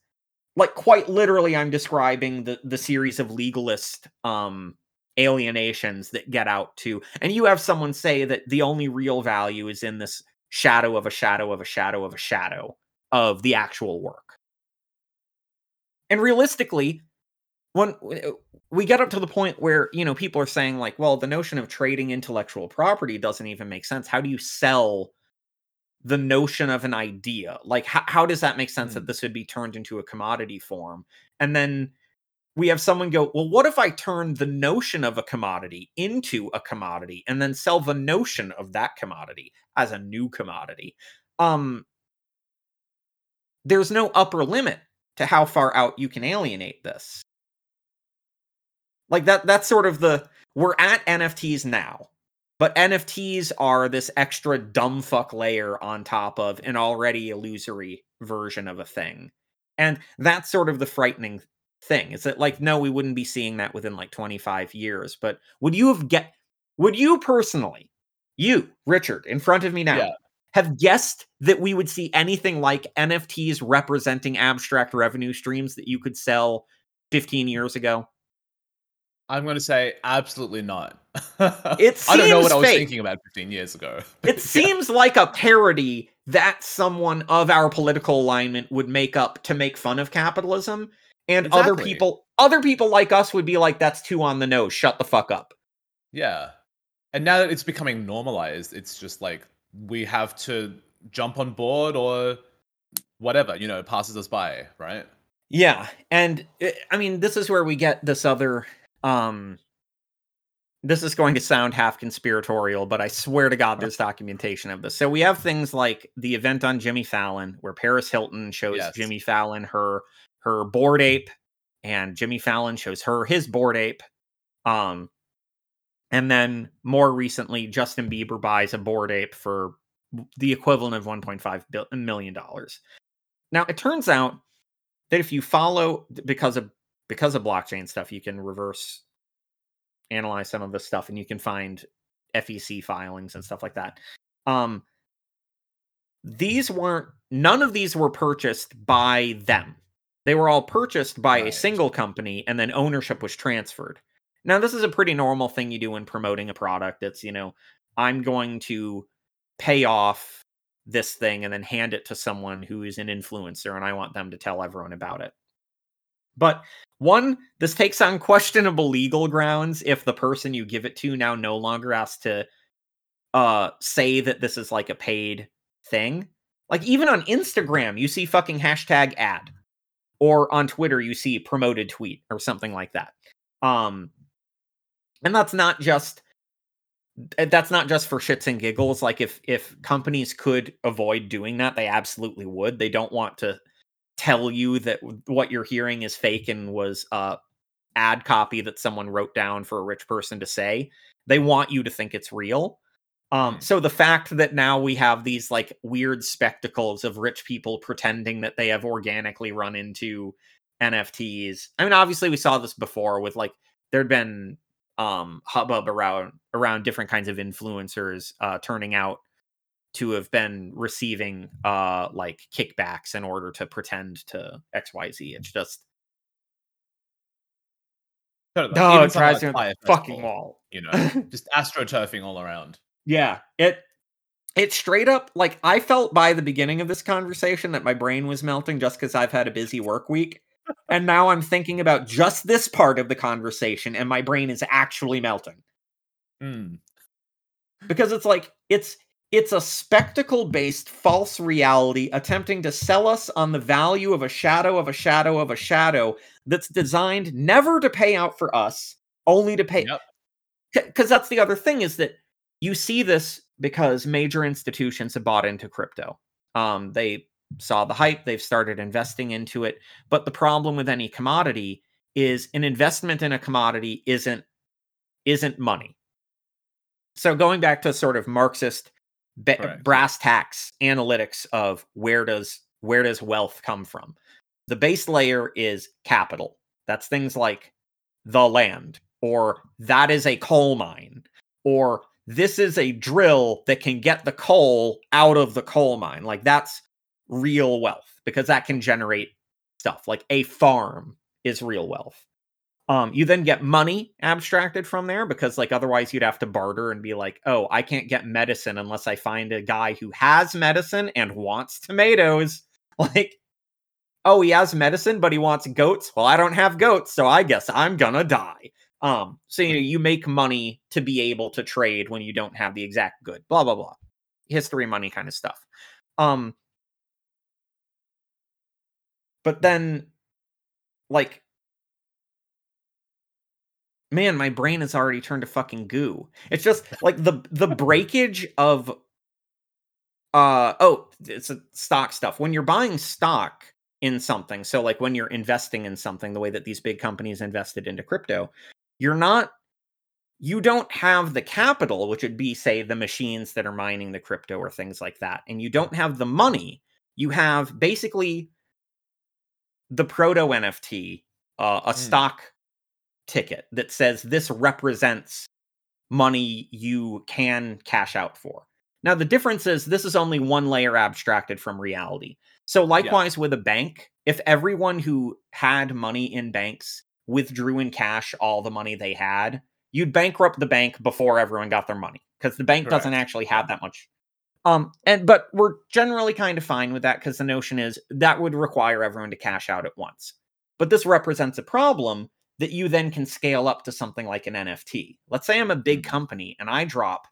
like quite literally i'm describing the the series of legalist um alienations that get out to and you have someone say that the only real value is in this shadow of a shadow of a shadow of a shadow of the actual work and realistically when we get up to the point where you know people are saying like well the notion of trading intellectual property doesn't even make sense how do you sell the notion of an idea like how, how does that make sense that Hmm. this would be turned into a commodity form? And then we have someone go well what if i turn the notion of a commodity into a commodity and then sell the notion of that commodity as a new commodity? Um there's no upper limit to how far out you can alienate this. Like that that's sort of the we're at nfts now but nfts are this extra dumb fuck layer on top of an already illusory version of a thing and that's sort of the frightening thing is that like no we wouldn't be seeing that within like 25 years but would you have get would you personally you richard in front of me now Yeah. have guessed that we would see anything like nfts representing abstract revenue streams that you could sell 15 years ago I'm going to say absolutely not. [LAUGHS] It I don't know what seems I was thinking about 15 years ago. [LAUGHS] It seems like a parody that someone of our political alignment would make up to make fun of capitalism, and other people, other people like us would be like, "That's too on the nose. Shut the fuck up." Yeah. And now that it's becoming normalized, it's just like we have to jump on board or whatever, you know, it passes us by, right? Yeah, and uh, I mean, this is where we get this other. Um This is going to sound half conspiratorial, but I swear to God, there's documentation of this. So we have things like the event on Jimmy Fallon, where Paris Hilton shows Yes. Jimmy Fallon her her bored ape, and Jimmy Fallon shows her his bored ape. Um, and then more recently, Justin Bieber buys a bored ape for the equivalent of 1.5 bil- million dollars. Now it turns out that if you follow because of because of blockchain stuff, you can reverse analyze some of this stuff and you can find FEC filings and stuff like that. Um these weren't none of these were purchased by them. They were all purchased by a single company and then ownership was transferred. Now this is a pretty normal thing you do when promoting a product. It's, you know, I'm going to pay off this thing and then hand it to someone who is an influencer and I want them to tell everyone about it. But one, this takes on questionable legal grounds if the person you give it to now no longer has to uh say that this is like a paid thing. Like even on Instagram, you see fucking hashtag ad. Or on Twitter, you see promoted tweet or something like that. Um and that's not just uh, that's not just for shits and giggles like if if companies could avoid doing that they absolutely would they don't want to tell you that what you're hearing is fake and was uh ad copy that someone wrote down for a rich person to say they want you to think it's real um Mm. so the fact that now we have these like weird spectacles of rich people pretending that they have organically run into nfts i mean obviously we saw this before with like there'd been um hubbub around around different kinds of influencers uh turning out to have been receiving uh like kickbacks in order to pretend to xyz it's just Totally. oh it drives like me on the fucking wall You know, [LAUGHS] just astroturfing all around. Yeah, it it straight up like I felt by the beginning of this conversation that my brain was melting just because I've had a busy work week. And now I'm thinking about just this part of the conversation, and my brain is actually melting. Mm. Because it's like it's it's a spectacle based false reality attempting to sell us on the value of a shadow of a shadow of a shadow that's designed never to pay out for us, only to pay Yep. because that's the other thing is that you see this because major institutions have bought into crypto. Um, they saw the hype, they've started investing into it. But the problem with any commodity is an investment in a commodity isn't isn't money. So going back to sort of Marxist ba- uh, Correct. brass tacks analytics of where does where does wealth come from? The base layer is capital. That's things like the land or that is a coal mine or this is a drill that can get the coal out of the coal mine. Like that's real wealth because that can generate stuff. Like a farm is real wealth. Um, you then get money abstracted from there because, like, otherwise you'd have to barter and be like, "Oh, I can't get medicine unless I find a guy who has medicine and wants tomatoes." [LAUGHS] Like, oh, he has medicine, but he wants goats. Well, I don't have goats, so I guess I'm gonna die. Um, so you know, you make money to be able to trade when you don't have the exact good. Blah blah blah. History, money, kind of stuff. Um, but then, like, man, my brain has already turned to fucking goo. It's just like the the breakage of uh oh, it's a stock stuff. When you're buying stock in something, so like when you're investing in something, the way that these big companies invested into crypto, you're not you don't have the capital, which would be, say, the machines that are mining the crypto or things like that, and you don't have the money. You have basically the proto NFT, uh, a Mm. stock ticket that says this represents money you can cash out for. Now, the difference is this is only one layer abstracted from reality. So, likewise with a bank, if everyone who had money in banks withdrew in cash all the money they had, you'd bankrupt the bank before everyone got their money because the bank doesn't actually have that much. Um, and but we're generally kind of fine with that because the notion is that would require everyone to cash out at once. But this represents a problem that you then can scale up to something like an NFT. Let's say I'm a big Mhm. company and I drop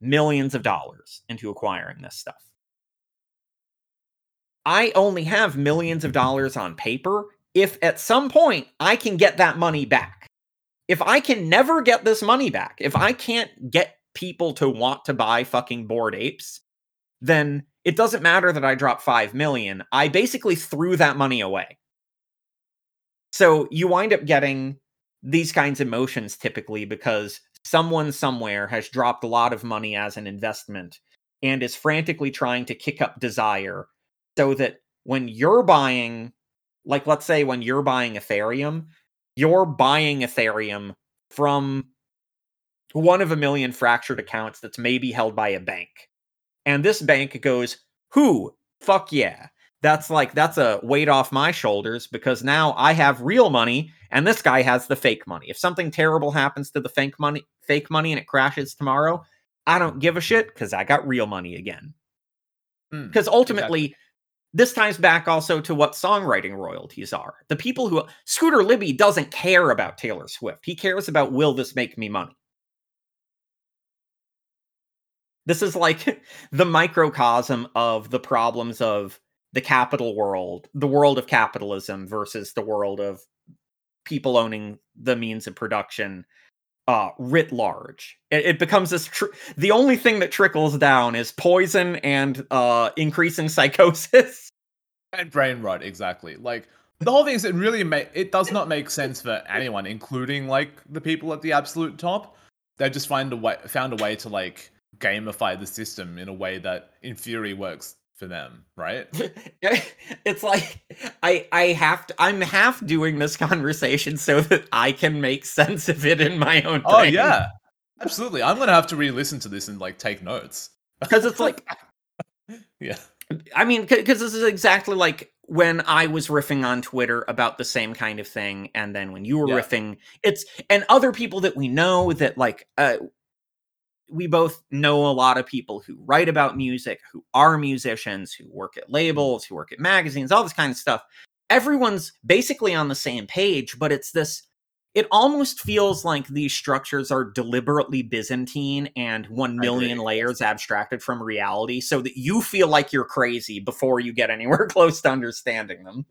millions of dollars into acquiring this stuff. I only have millions of dollars on paper if at some point I can get that money back. If I can never get this money back, if I can't get people to want to buy fucking bored apes, then it doesn't matter that I drop 5 million. I basically threw that money away. So you wind up getting these kinds of motions typically because someone somewhere has dropped a lot of money as an investment and is frantically trying to kick up desire so that when you're buying like let's say when you're buying ethereum you're buying ethereum from one of a million fractured accounts that's maybe held by a bank. And this bank goes who fuck yeah that's like that's a weight off my shoulders because now i have real money and this guy has the fake money. If something terrible happens to the fake money fake money and it crashes tomorrow i don't give a shit because i got real money again. Mm, because ultimately this ties back also to what songwriting royalties are. The people who scooter libby doesn't care about taylor swift. He cares about will this make me money? This is like [LAUGHS] the microcosm of the problems of the capital world the world of capitalism versus the world of people owning the means of production uh writ large. It, it becomes this tr- the only thing that trickles down is poison and uh increasing [LAUGHS] psychosis. And brain rot exactly. Like the whole thing is it really make it does not make sense for anyone including like the people at the absolute top. They just find a way found a way to like gamify the system in a way that in theory works for them right? [LAUGHS] It's like i i have to i'm half doing this conversation so that i can make sense of it in my own oh yeah. Absolutely. I'm gonna have to re-listen to this and like take notes. [LAUGHS] Because it's like yeah. I mean, because this is exactly like when I was riffing on Twitter about the same kind of thing, and then when you were Yeah. riffing, it's and other people that we know that like uh, we both know a lot of people who write about music, who are musicians, who work at labels, who work at magazines, all this kind of stuff. Everyone's basically on the same page, but it's this. It almost feels like these structures are deliberately Byzantine and one million layers abstracted from reality so that you feel like you're crazy before you get anywhere [LAUGHS] close to understanding them.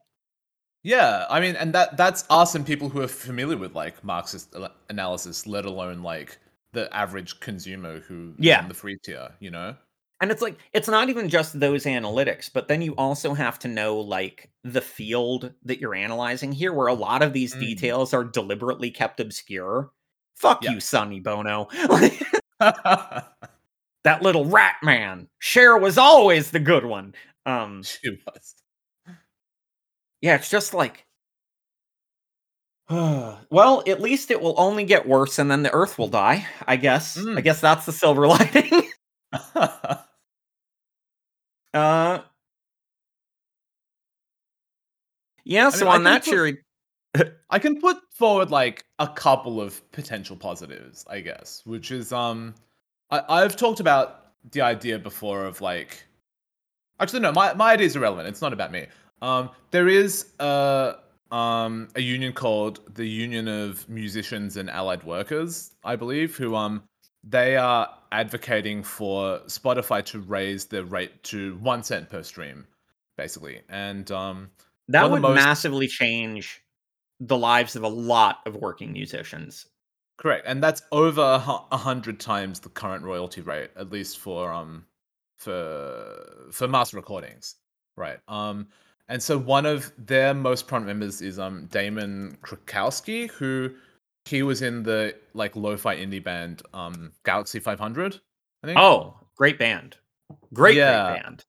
Yeah, I mean, and that that's us and people who are familiar with like Marxist uh, analysis, let alone like the average consumer who Yeah. the free tier, you know? And it's like it's not even just those analytics, but then you also have to know like the field that you're analyzing here, where a lot of these Mm. details are deliberately kept obscure. Fuck Yeah. you, Sonny Bono. [LAUGHS] [LAUGHS] that little rat man. Cher was always the good one. Um, she was. yeah, it's just like [SIGHS] well, at least it will only get worse and then the earth will die, I guess. I Mm. guess that's the silver [LAUGHS] lining. [LAUGHS] uh Yeah, so I on that put- I can put forward like a couple of potential positives, I guess, which is um I, I've talked about the idea before of like actually no, my, my idea is irrelevant. It's not about me. Um there is a um a union called the Union of Musicians and Allied Workers, I believe, who um they are advocating for Spotify to raise the rate to one cent per stream, basically. And um that would most- massively change the lives of a lot of working musicians. Correct, and that's over a hundred times the current royalty rate, at least for um for for master recordings, right? Um, and so one of their most prominent members is um Damon Krukowski, who he was in the like lo-fi indie band um Galaxie 500, I think. Oh, great band. Great, Yeah. great band.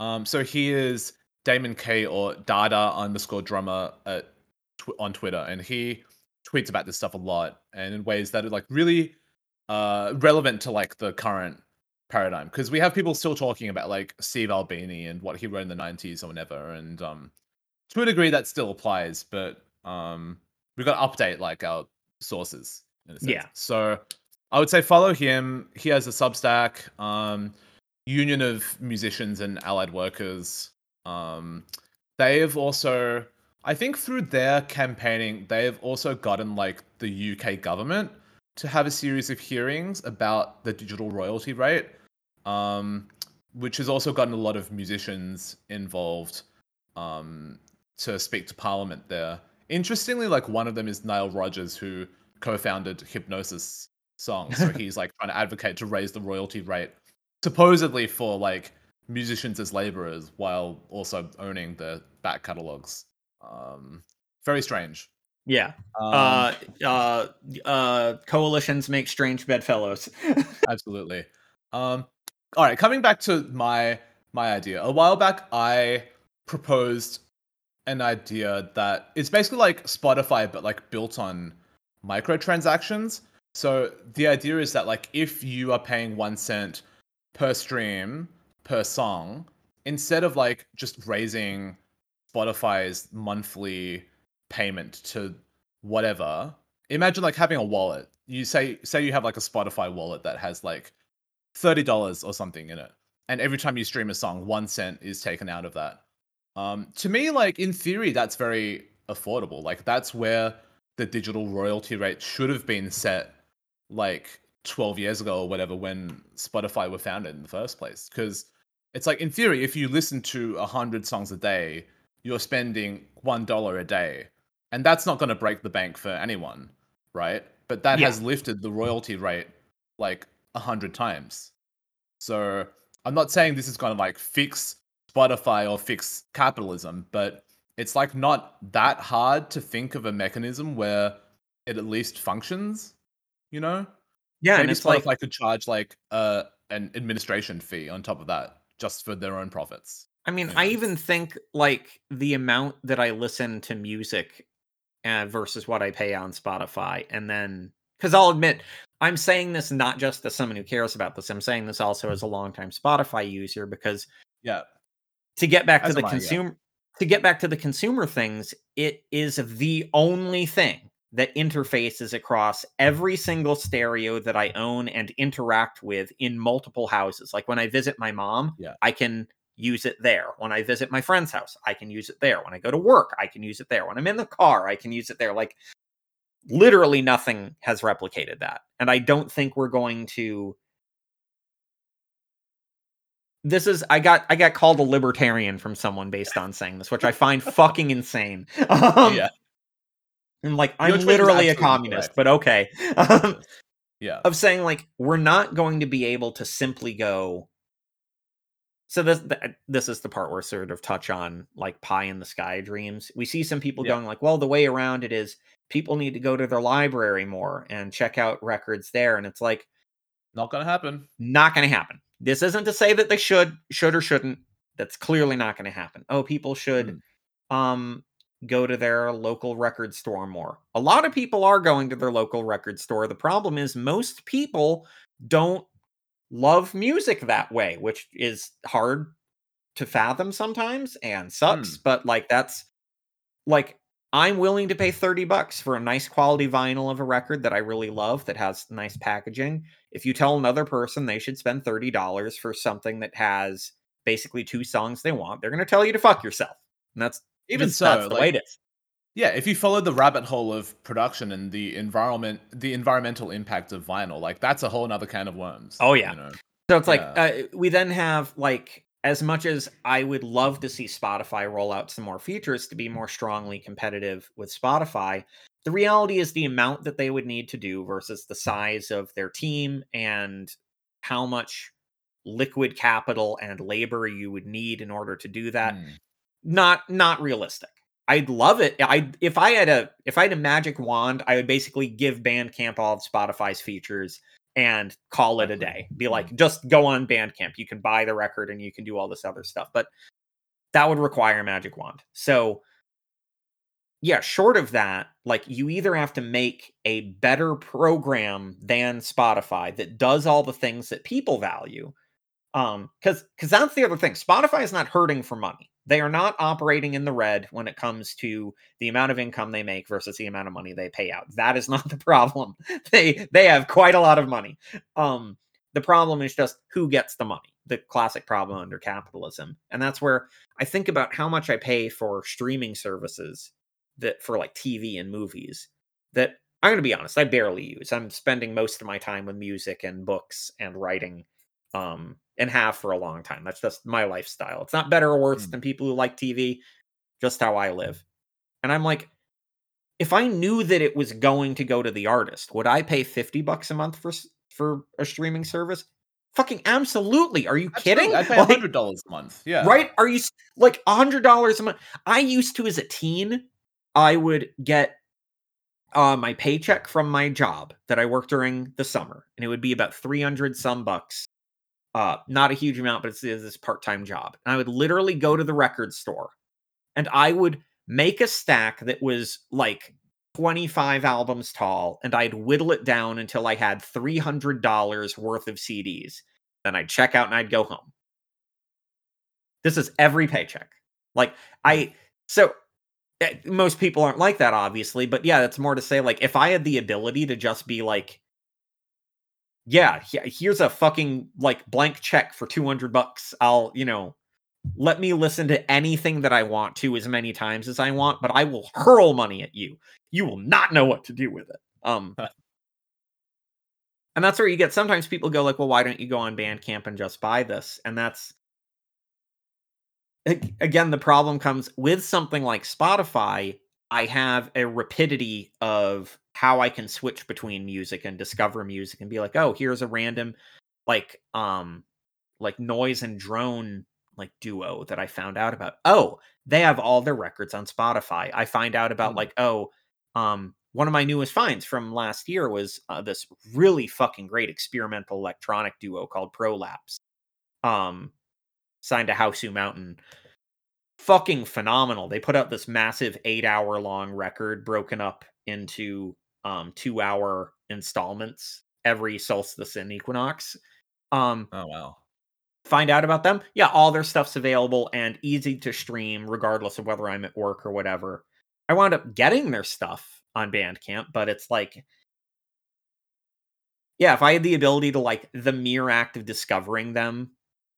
Um, so he is Damon K or Dada underscore drummer at tw- on Twitter, and he tweets about this stuff a lot and in ways that are like really uh relevant to like the current paradigm because we have people still talking about like Steve Albini and what he wrote in the 90s or whatever and um to a degree that still applies but um we got to update like our sources. In a sense. Yeah. So I would say follow him. He has a Substack, um, Union of Musicians and Allied Workers. Um, they have also, I think, through their campaigning, they have also gotten like the UK government to have a series of hearings about the digital royalty rate, um, which has also gotten a lot of musicians involved um, to speak to Parliament there. Interestingly, like one of them is Nile Rodgers, who co-founded Hipgnosis song. So [LAUGHS] he's like trying to advocate to raise the royalty rate, supposedly for like musicians as laborers, while also owning the back catalogs. Um, very strange. Yeah. Um, uh, uh, uh, coalitions make strange bedfellows. [LAUGHS] absolutely. Um, all right, coming back to my my idea. A while back, I proposed an idea that it's basically like Spotify, but like built on microtransactions. So the idea is that like if you are paying one cent per stream per song, instead of like just raising Spotify's monthly payment to whatever, imagine like having a wallet. You say say you have like a Spotify wallet that has like thirty dollars or something in it, and every time you stream a song, one cent is taken out of that. Um, to me, like in theory, that's very affordable. Like that's where the digital royalty rate should have been set like 12 years ago or whatever when Spotify were founded in the first place. Because it's like in theory, if you listen to hundred songs a day, you're spending one dollar a day, and that's not going to break the bank for anyone, right? But that Yeah. has lifted the royalty rate like a hundred times. So I'm not saying this is going to like fix Spotify or fix capitalism, but it's like not that hard to think of a mechanism where it at least functions. You know, yeah, and maybe it's Spotify like, could charge like uh, an administration fee on top of that just for their own profits. I mean, Yeah. I even think like the amount that I listen to music uh, versus what I pay on Spotify, and then because I'll admit, I'm saying this not just as someone who cares about this. I'm saying this also as a longtime Spotify user because Yeah, to get back to the yeah. consumer to get back to the consumer things it is the only thing that interfaces across every single stereo that i own and interact with in multiple houses like when i visit my mom Yeah. i can use it there. When i visit my friend's house i can use it there. When i go to work i can use it there. When i'm in the car i can use it there. Like literally nothing has replicated that. And i don't think we're going to this is i got i got called a libertarian from someone based on saying this which i find fucking insane. [LAUGHS] Um, yeah, and like i'm literally a communist correct. but okay. Um, [LAUGHS] yeah. of saying like we're not going to be able to simply go so this this is the part where sort of touch on like pie in the sky dreams. We see some people Yeah. going like well the way around it is people need to go to their library more and check out records there and it's like Not gonna happen. not going to happen. This isn't to say that they should should or shouldn't. That's clearly not going to happen. Oh people should um go to their local record store more. A lot of people are going to their local record store. The problem is most people don't love music that way which is hard to fathom sometimes and sucks hmm. but like that's like i'm willing to pay 30 bucks for a nice quality vinyl of a record that i really love that has nice packaging. If you tell another person they should spend $30 for something that has basically two songs they want they're going to tell you to fuck yourself. And that's Even so, that's the way it is Yeah, if you follow the rabbit hole of production and the environment, the environmental impact of vinyl, like that's a whole nother can of worms. Oh, yeah. you know? So it's like uh, we then have like as much as I would love to see Spotify roll out some more features to be more strongly competitive with Spotify, the reality is the amount that they would need to do versus the size of their team and how much liquid capital and labor you would need in order to do that Mm. not not realistic. I'd love it. I if I had a if I had a magic wand, I would basically give Bandcamp all of Spotify's features and call it a day. Be like, just go on Bandcamp. You can buy the record and you can do all this other stuff. But that would require a magic wand. So yeah, short of that, like you either have to make a better program than Spotify that does all the things that people value. Um, because because that's the other thing. Spotify is not hurting for money. They are not operating in the red when it comes to the amount of income they make versus the amount of money they pay out. That is [LAUGHS] not the problem. They they have quite a lot of money. Um, the problem is just who gets the money. The classic problem under capitalism, and that's where I think about how much I pay for streaming services that for like TV and movies that I'm going to be honest, I barely use. I'm spending most of my time with music and books and writing um and have for a long time. That's just my lifestyle. It's not better or worse Mm. than people who like TV, just how I live. And I'm like if I knew that it was going to go to the artist, would I pay 50 bucks a month for for a streaming service? Fucking absolutely. Are you kidding? I pay [LAUGHS] hundred dollars a month. Yeah. Right? Are you like a hundred dollars a month? I used to as a teen, I would get uh, my paycheck from my job that I worked during the summer, and it would be about three hundred some bucks. Uh, not a huge amount, but it's, it's this part time job. And I would literally go to the record store, and I would make a stack that was like twenty five albums tall, and I'd whittle it down until I had three hundred dollars worth of CDs. Then I'd check out and I'd go home. This is every paycheck. Like I so eh, most people aren't like that obviously, but yeah, that's more to say like if I had the ability to just be like yeah, here's a fucking like blank check for 200 bucks. I'll, you know, let me listen to anything that I want to as many times as I want, but I will hurl money at you. You will not know what to do with it. Um and that's where you get sometimes people go like, "Well, why don't you go on Bandcamp and just buy this?" And that's again the problem comes with something like Spotify. I have a rapidity of how I can switch between music and discover music and be like, "Oh, here's a random like um like noise and drone like duo that I found out about. Oh, they have all their records on Spotify. I find out about Hmm. like, oh, um, one of my newest finds from last year was uh, this really fucking great experimental electronic duo called Prolapse. Um, signed to Hausu Mountain. Fucking phenomenal. They put out this massive eight hour long record broken up into um two hour installments every solstice and equinox. Um, Oh wow. find out about them. Yeah, all their stuff's available and easy to stream, regardless of whether I'm at work or whatever. I wound up getting their stuff on Bandcamp, but it's like, yeah, if I had the ability to like the mere act of discovering them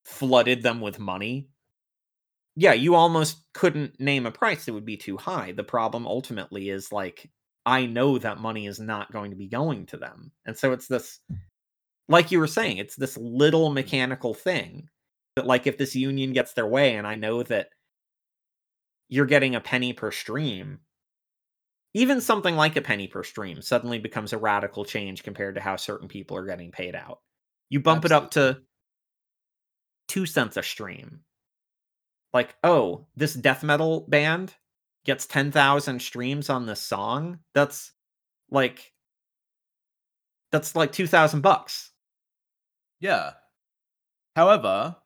flooded them with money, yeah, you almost couldn't name a price that would be too high. The problem ultimately is like, I know that money is not going to be going to them. And so it's this hmm. like you were saying, it's this little hmm. mechanical thing that, like, if this union gets their way, and I know that you're getting a penny per stream, even something like a penny per stream suddenly becomes a radical change compared to how certain people are getting paid out. You bump it up to two cents a stream. Like, oh, this death metal band gets 10,000 streams on this song. That's like, that's like 2,000 bucks. Yeah. However,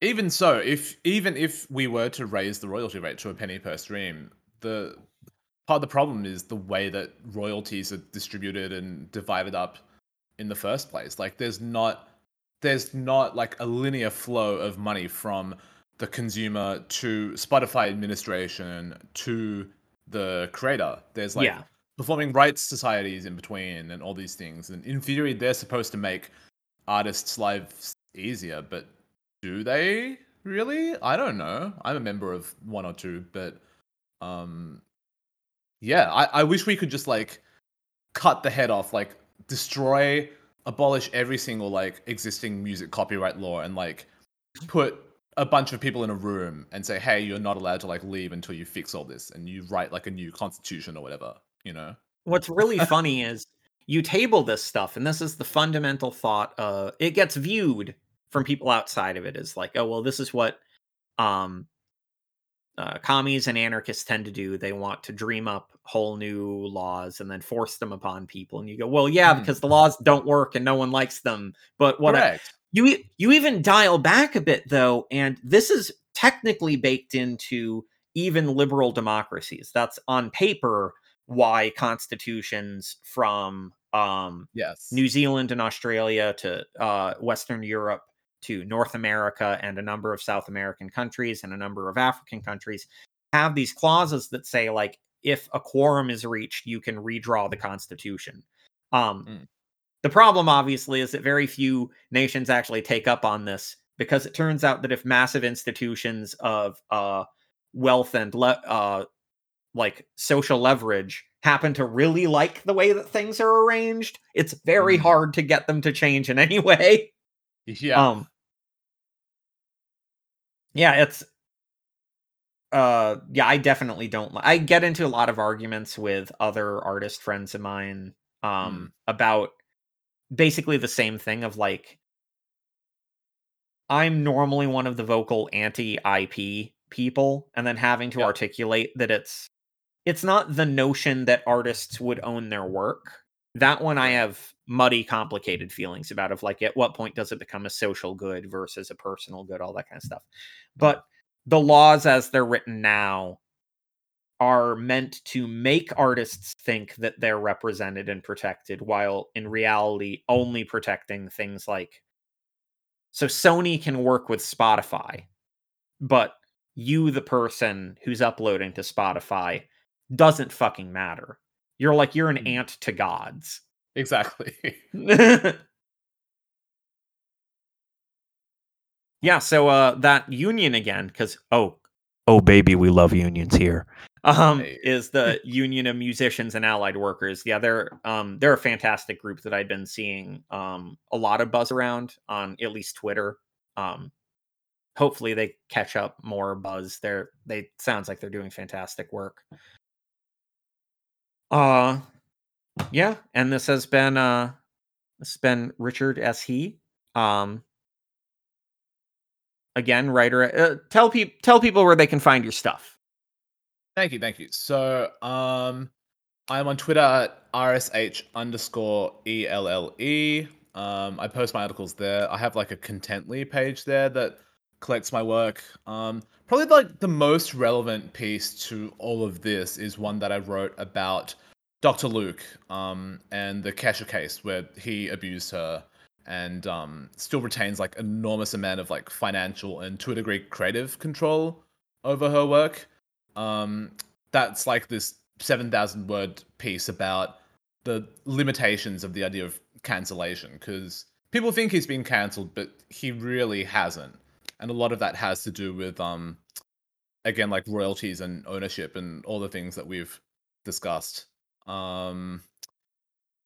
even so, if even if we were to raise the royalty rate to a penny per stream, the part of the problem is the way that royalties are distributed and divided up in the first place. Like there's not there's not like a linear flow of money from the consumer to Spotify administration to the creator. There's like Yeah. performing rights societies in between and all these things. And in theory, they're supposed to make artists' lives easier, but do they really? I don't know. I'm a member of one or two, but um, yeah, I, I wish we could just like cut the head off, like destroy, abolish every single like existing music copyright law, and like put a bunch of people in a room and say, hey, you're not allowed to like leave until you fix all this, and you write like a new constitution or whatever, you know? What's really [LAUGHS] funny is you table this stuff, and this is the fundamental thought. Uh, it gets viewed from people outside of it as like, oh well, this is what um, uh, commies and anarchists tend to do. They want to dream up whole new laws and then force them upon people. And you go, well, yeah, Hmm. because the laws don't work and no one likes them. But what I. you you even dial back a bit though, and this is technically baked into even liberal democracies. That's on paper why constitutions from um, yes. New Zealand and Australia to uh, Western Europe to North America and a number of South American countries and a number of African countries have these clauses that say like if a quorum is reached, you can redraw the constitution. Um, Mm. The problem, obviously, is that very few nations actually take up on this because it turns out that if massive institutions of uh, wealth and le- uh, like social leverage happen to really like the way that things are arranged, it's very Mm. hard to get them to change in any [LAUGHS] way. Yeah. Um Yeah, it's uh yeah, I definitely don't I get into a lot of arguments with other artist friends of mine um about basically the same thing of like I'm normally one of the vocal anti-IP people and then having to Yeah. articulate that it's it's not the notion that artists would own their work. That one I have muddy complicated feelings about of like at what point does it become a social good versus a personal good all that kind of stuff. But the laws as they're written now are meant to make artists think that they're represented and protected while in reality only protecting things like so Sony can work with Spotify but you the person who's uploading to Spotify doesn't fucking matter. You're like you're an Mm. ant to gods. Exactly. [LAUGHS] [LAUGHS] yeah, so uh that union again cuz oh oh baby we love unions here. Um is the Union of Musicians and Allied Workers. Yeah, they're um they're a fantastic group that I've been seeing um a lot of buzz around on at least Twitter. Um hopefully they catch up more buzz. They're they sounds like they're doing fantastic work. Uh yeah, and this has been uh this has been Richard S. He. Um again, writer uh, tell people tell people where they can find your stuff. Thank you, thank you. So, um, I'm on Twitter at rsh underscore elle. Um, I post my articles there. I have like a Contently page there that collects my work. Um, probably like the most relevant piece to all of this is one that I wrote about Dr. Luke, um, and the Kesha case where he abused her and um, still retains like enormous amount of like financial and to a degree creative control over her work um that's like this 7000 word piece about the limitations of the idea of cancellation because people think he's been cancelled but he really hasn't. And a lot of that has to do with um again like royalties and ownership and all the things that we've discussed. Um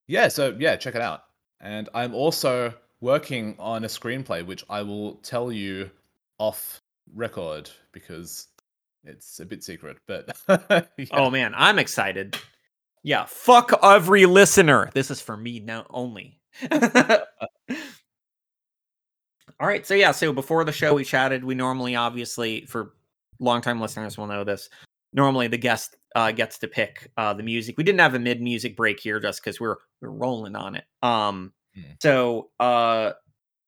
yeah so yeah check it out. And i'm also working on a screenplay which i will tell you off record because it's a bit secret, but [LAUGHS] yeah. Oh man, I'm excited. Yeah, fuck every listener. This is for me now only. [LAUGHS] All right, so yeah, so before the show we chatted. We normally, obviously, for longtime listeners will know this. Normally, the guest uh, gets to pick uh, the music. We didn't have a mid music break here just because we're we're rolling on it. Um, Hmm. so uh,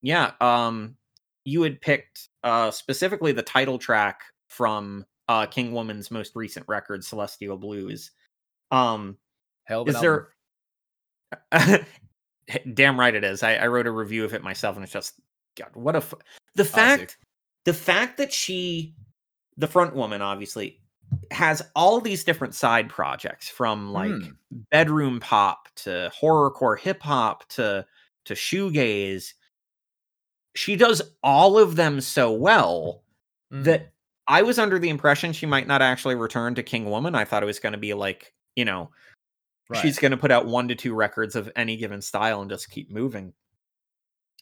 yeah, um, you had picked uh specifically the title track from uh King Woman's most recent record, Celestial Blues. Um, Hell is there? [LAUGHS] Damn right it is. I, I wrote a review of it myself, and it's just God. What a f- the Classic. fact the fact that she, the front woman, obviously has all these different side projects from like Hmm. bedroom pop to horrorcore hip hop to to shoegaze. She does all of them so well. Mm. that I was under the impression she might not actually return to King Woman. I thought it was going to be like, you know, Right. she's going to put out one to two records of any given style and just keep moving.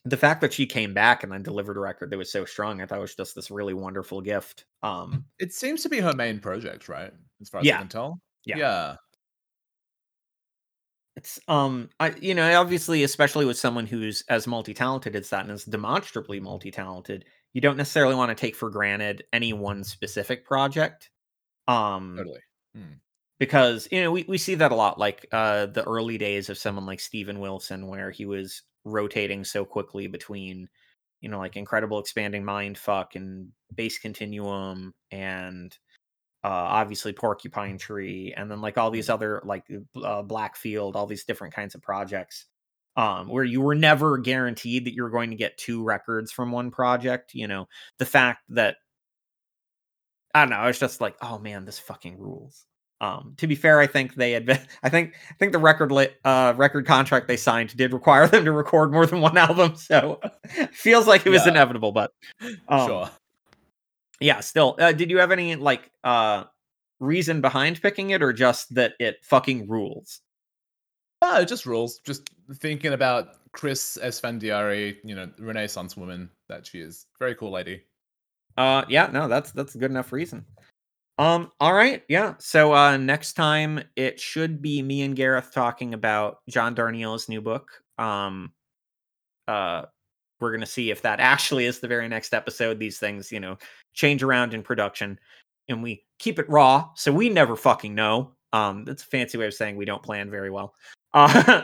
The fact that she came back and then delivered a record that was so strong, I thought was just this really wonderful gift. Um, It seems to be her main project, right? As far as Yeah. I can tell. Yeah. Yeah. it's um, I you know, obviously, especially with someone who's as multi-talented as that and is demonstrably multi-talented, you don't necessarily want to take for granted any one specific project. Um, Totally. because you know we, we see that a lot like uh the early days of someone like Steven Wilson where he was rotating so quickly between you know like incredible expanding mind fuck and Bass Communion and uh obviously porcupine tree and then like all these other like uh, blackfield all these different kinds of projects um, where you were never guaranteed that you're going to get two records from one project. You know, the fact that I don't know, it's just like, oh man, this fucking rules. Um, to be fair, I think they had been, [LAUGHS] I think I think the record li- uh record contract they signed did require [LAUGHS] them to record more than one album, so [LAUGHS] feels like it was Yeah. inevitable. But um, sure. yeah, still, uh, did you have any like uh reason behind picking it, or just that it fucking rules? It just rules. Just thinking about Chris Esfandiari, you know, Renaissance woman that she is. Very cool lady. Uh, yeah, no, that's that's a good enough reason. Um, all right, yeah. So uh, next time it should be me and Gareth talking about John Darnielle's new book. Um, uh, we're gonna see if that actually is the very next episode. These things, you know, change around in production, and we keep it raw, so we never fucking know. Um, that's a fancy way of saying we don't plan very well. [LAUGHS] Uh,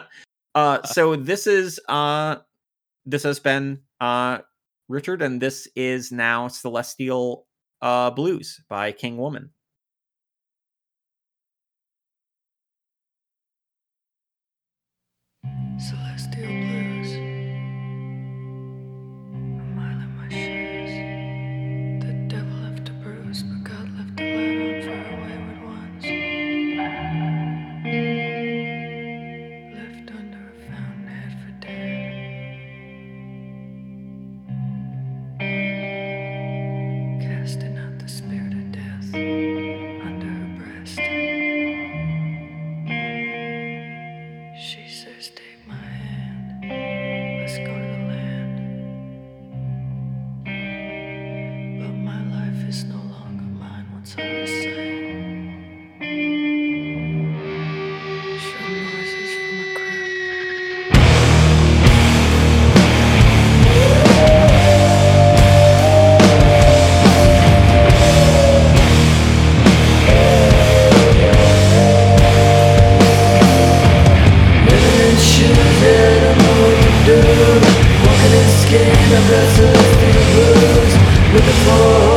uh, so this is uh, this has been uh Richard, and this is now Celestial uh, Blues by King Woman. Celestial blues. Skin, I've got celestial blues. Looking for